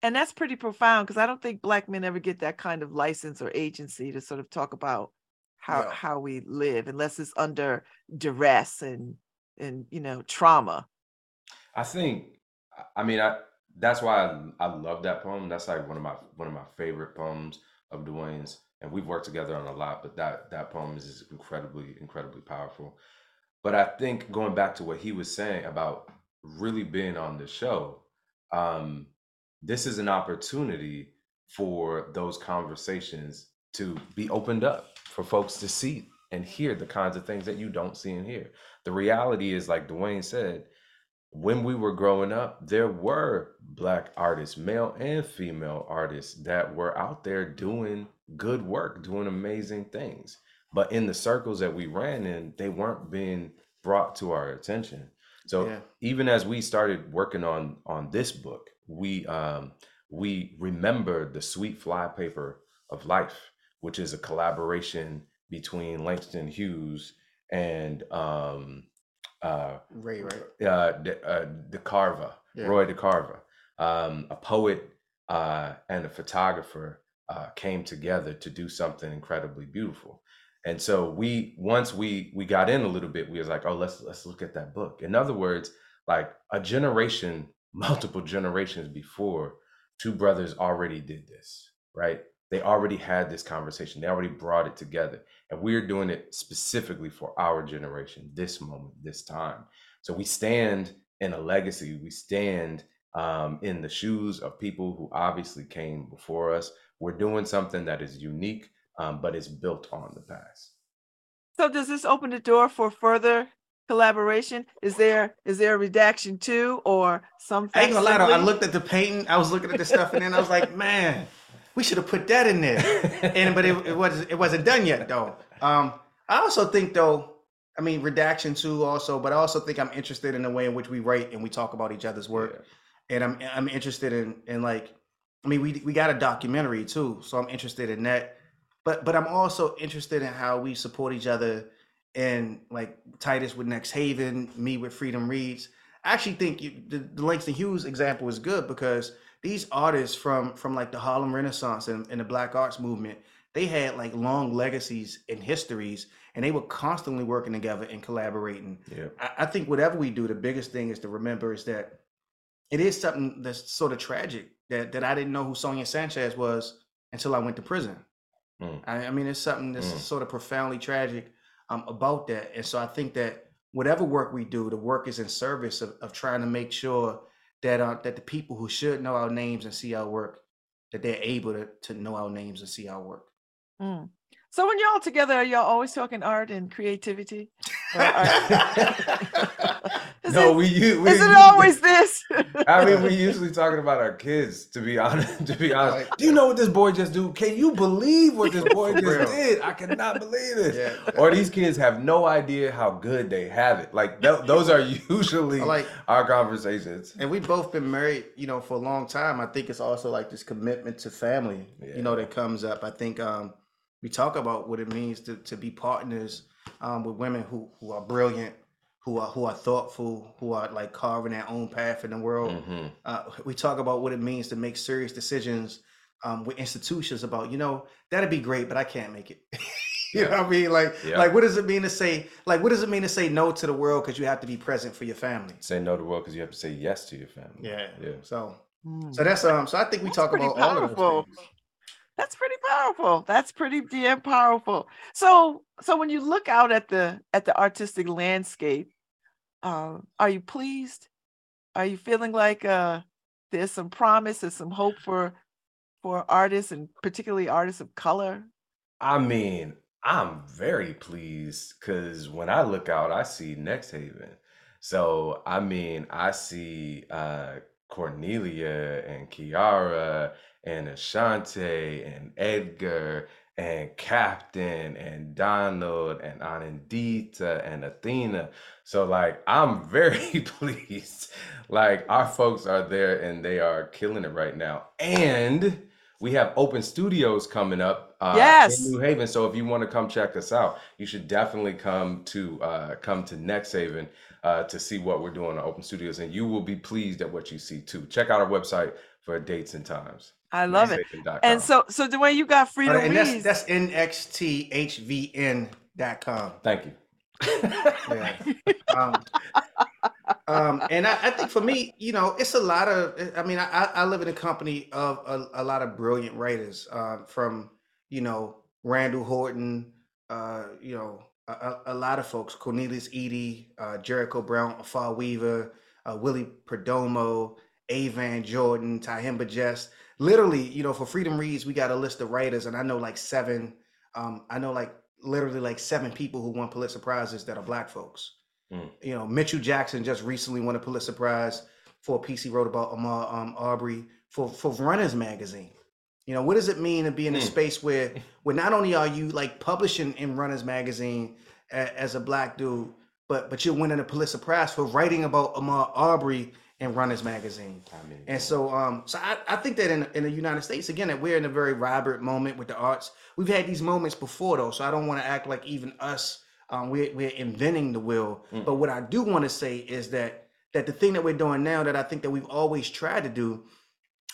And that's pretty profound because I don't think black men ever get that kind of license or agency to sort of talk about how Yeah. how we live unless it's under duress and and you know trauma. I think I- I mean I that's why I, I love that poem. That's like one of my one of my favorite poems of Dwayne's. And we've worked together on a lot. But that that poem is just incredibly, incredibly powerful. But I think going back to what he was saying about really being on the show, um, this is an opportunity for those conversations to be opened up for folks to see and hear the kinds of things that you don't see and hear. The reality is, like Dwayne said, when we were growing up, there were black artists, male and female artists, that were out there doing good work, doing amazing things. But in the circles that we ran in, they weren't being brought to our attention. So Yeah. even as we started working on on this book, we um we remembered the sweet flypaper of life, which is a collaboration between Langston Hughes and um uh Ray, right? uh, De, uh, DeCarava, Yeah. Roy DeCarava, um, a poet uh, and a photographer, uh, came together to do something incredibly beautiful. And so we once we we got in a little bit, we was like, oh, let's let's look at that book. In other words, like a generation, multiple generations before, two brothers already did this, right? They already had this conversation. They already brought it together. And we're doing it specifically for our generation, this moment, this time. So we stand in a legacy. We stand um, in the shoes of people who obviously came before us. We're doing something that is unique, um, but it's built on the past. So does this open the door for further collaboration? Is there is there a redaction too, or something? I ain't gonna lie I looked at the painting, I was looking at the stuff, and then I was like, man, we should have put that in there. And but it, it was it wasn't done yet though. Um, I also think though, I mean redaction too also, but I also think I'm interested in the way in which we write and we talk about each other's work. And I'm I'm interested in in like I mean we we got a documentary too, so I'm interested in that. But but I'm also interested in how we support each other and like Titus with Next Haven, me with Freedom Reads. I actually think you, the, the Langston Hughes example is good because these artists from from like the Harlem Renaissance and, and the Black Arts movement, they had like long legacies and histories, and they were constantly working together and collaborating. Yeah. I, I think whatever we do, the biggest thing is to remember is that it is something that's sort of tragic that that I didn't know who Sonia Sanchez was until I went to prison. Mm. I, I mean, it's something that's Mm. sort of profoundly tragic um, about that. And so I think that whatever work we do, the work is in service of, of trying to make sure that uh, that the people who should know our names and see our work, that they're able to, to know our names and see our work. Mm. So when y'all together, are y'all always talking art and creativity? Art- Is no, it- we, u- we Is it always this? I mean, we usually talking about our kids. To be honest, to be honest, do you know what this boy just do? Can you believe what this boy just Real. did? I cannot believe this. Yeah. Or these kids have no idea how good they have it. Like th- those are usually like- our conversations. And we've both been married, you know, for a long time. I think it's also like this commitment to family, you know, that comes up. I think um, we talk about what it means to, to be partners um, with women who, who are brilliant, who are who are thoughtful, who are like carving their own path in the world. Mhm. Uh, we talk about what it means to make serious decisions um, with institutions about, you know, that'd be great, but I can't make it. you know what I mean? Like, Yeah. like what does it mean to say, like, what does it mean to say no to the world because you have to be present for your family? Say no to the world because you have to say yes to your family. Yeah. Yeah. So, Mm. so that's um. So I think we talk pretty about all of powerful. those things. That's pretty powerful. That's pretty damn powerful. So so when you look out at the at the artistic landscape, um, are you pleased? Are you feeling like uh there's some promise, there's some hope for for artists and particularly artists of color? I mean, I'm very pleased because when I look out, I see Next Haven. So I mean, I see uh Cornelia and Kiara and Ashante and Edgar and Captain and Donald and Anandita and Athena. So like I'm very pleased. Like our folks are there and they are killing it right now. And we have open studios coming up uh, Yes. in New Haven. So if you want to come check us out, you should definitely come to uh, come to Next Haven uh, to see what we're doing on Open Studios, and you will be pleased at what you see too. Check out our website for dates and times. I love it. And so so the way you got Uh, freedom and that's Reads. that's nxthvn dot com. Thank you. Yeah. um, um, and I, I think for me, you know, it's a lot of. I mean, I, I live in a company of a, a lot of brilliant writers, um, from you know Randall Horton, uh, you know, a, a, a lot of folks, Cornelius Eady, uh, Jericho Brown, Afaa Weaver, uh, Willie Perdomo, A. Van Jordan, Tyehimba Jess. Literally, you know, for Freedom Reads, we got a list of writers, and I know like seven, um, I know like literally like seven people who won Pulitzer Prizes that are black folks. Mm. You know, Mitchell Jackson just recently won a Pulitzer Prize for a piece he wrote about Ahmaud um, Arbery for, for Runners Magazine. You know, what does it mean to be in a Mm. space where where not only are you like publishing in Runners Magazine a, as a black dude, but but you're winning a Pulitzer Prize for writing about Ahmaud Arbery run Runners Magazine. And so, um, so I, I think that in in the United States, again, that we're in a very vibrant moment with the arts. We've had these moments before, though, so I don't want to act like even us, um, we're we're inventing the wheel. But what I do want to say is that that the thing that we're doing now, that I think that we've always tried to do,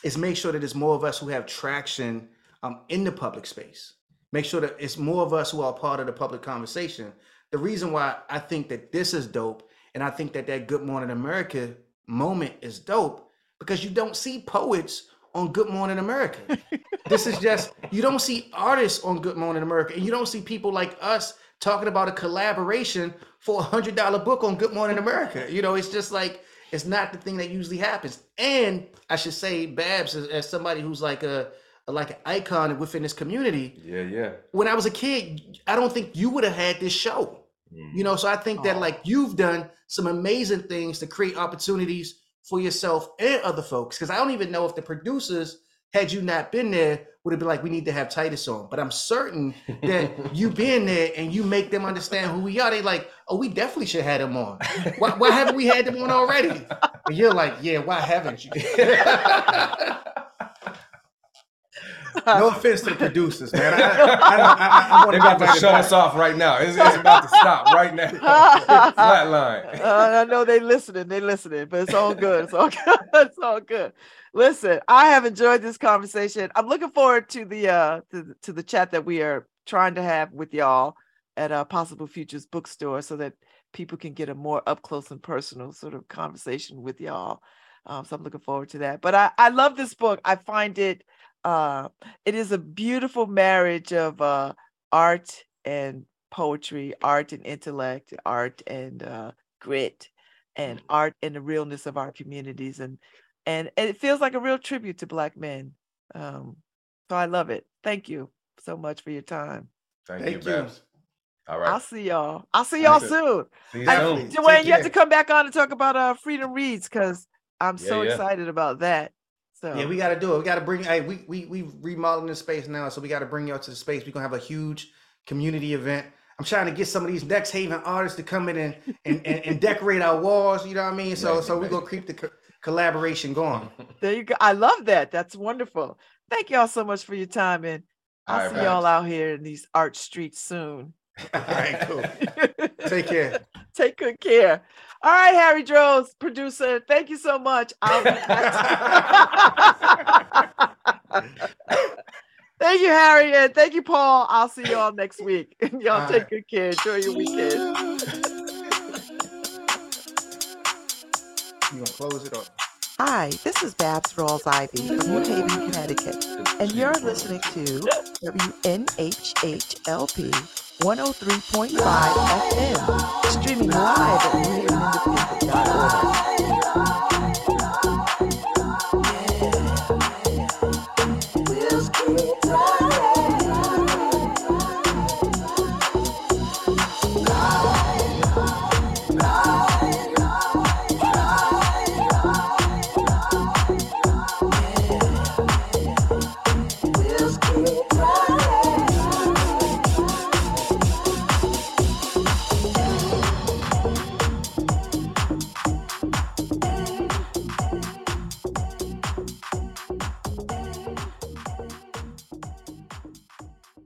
is make sure that there's more of us who have traction um, in the public space. Make sure that it's more of us who are part of the public conversation. The reason why I think that this is dope, and I think that that Good Morning America moment is dope, because you don't see poets on Good Morning America. this is just you don't see artists on Good Morning America, and you don't see people like us talking about a collaboration for a hundred dollar book on Good Morning America. You know, it's just like it's not the thing that usually happens. And I should say, Babz, as, as somebody who's like a, a like an icon within this community. Yeah, yeah. When I was a kid, I don't think you would have had this show. You know, so I think that like mm-hmm. you've done some amazing things to create opportunities for yourself and other folks. Because I don't even know if the producers, had you not been there, would have been like, we need to have Titus on. But I'm certain that you being there and you make them understand who we are. They like, oh, we definitely should have him on. Why, why haven't we had them on already? And you're like, yeah, why haven't you? no offense to the producers, man. I, I, I, They're about to shut us off right now. It's, it's about to stop right now. Flatline. Uh, I know they listening, they listening, but it's all good. It's all good. It's all good. Listen, I have enjoyed this conversation. I'm looking forward to the uh to, the- to the chat that we are trying to have with y'all at uh, Possible Futures Bookstore, so that people can get a more up close and personal sort of conversation with y'all. Um, so I'm looking forward to that. But I I love this book. I find it uh it is a beautiful marriage of uh art and poetry, art and intellect, art and uh, grit, and art and the realness of our communities, and and, and it feels like a real tribute to Black men. Um, so I love it. Thank you so much for your time. Thank, Thank you, you. Babz. All right. I'll see y'all. I'll see y'all soon. See you I- soon. Dwayne, Take you have to come back on and talk about uh, Freedom Reads because I'm Yeah, so yeah. excited about that. So Yeah, we got to do it. We got to bring. Hey, we we we remodeling the space now, so we got to bring y'all to the space. We're gonna have a huge community event. I'm trying to get some of these Next Haven artists to come in and and, and, and decorate our walls. You know what I mean? So Right, so we're gonna keep the co- collaboration going. there you go. I love that. That's wonderful. Thank y'all so much for your time, and I'll right, see y'all out here in these art streets soon. All right, cool. Take care. Take good care. All right, Harry Droz, producer. Thank you so much. I'll be thank you, Harry, and thank you, Paul. I'll see y'all next week. y'all All take right. good care. Enjoy your weekend. You gonna close it up? Hi, this is Babz Rawls-Ivy from New Haven, Connecticut, and you're listening to WNHH-LP 103.5 FM, streaming live at newhavenindependent.org.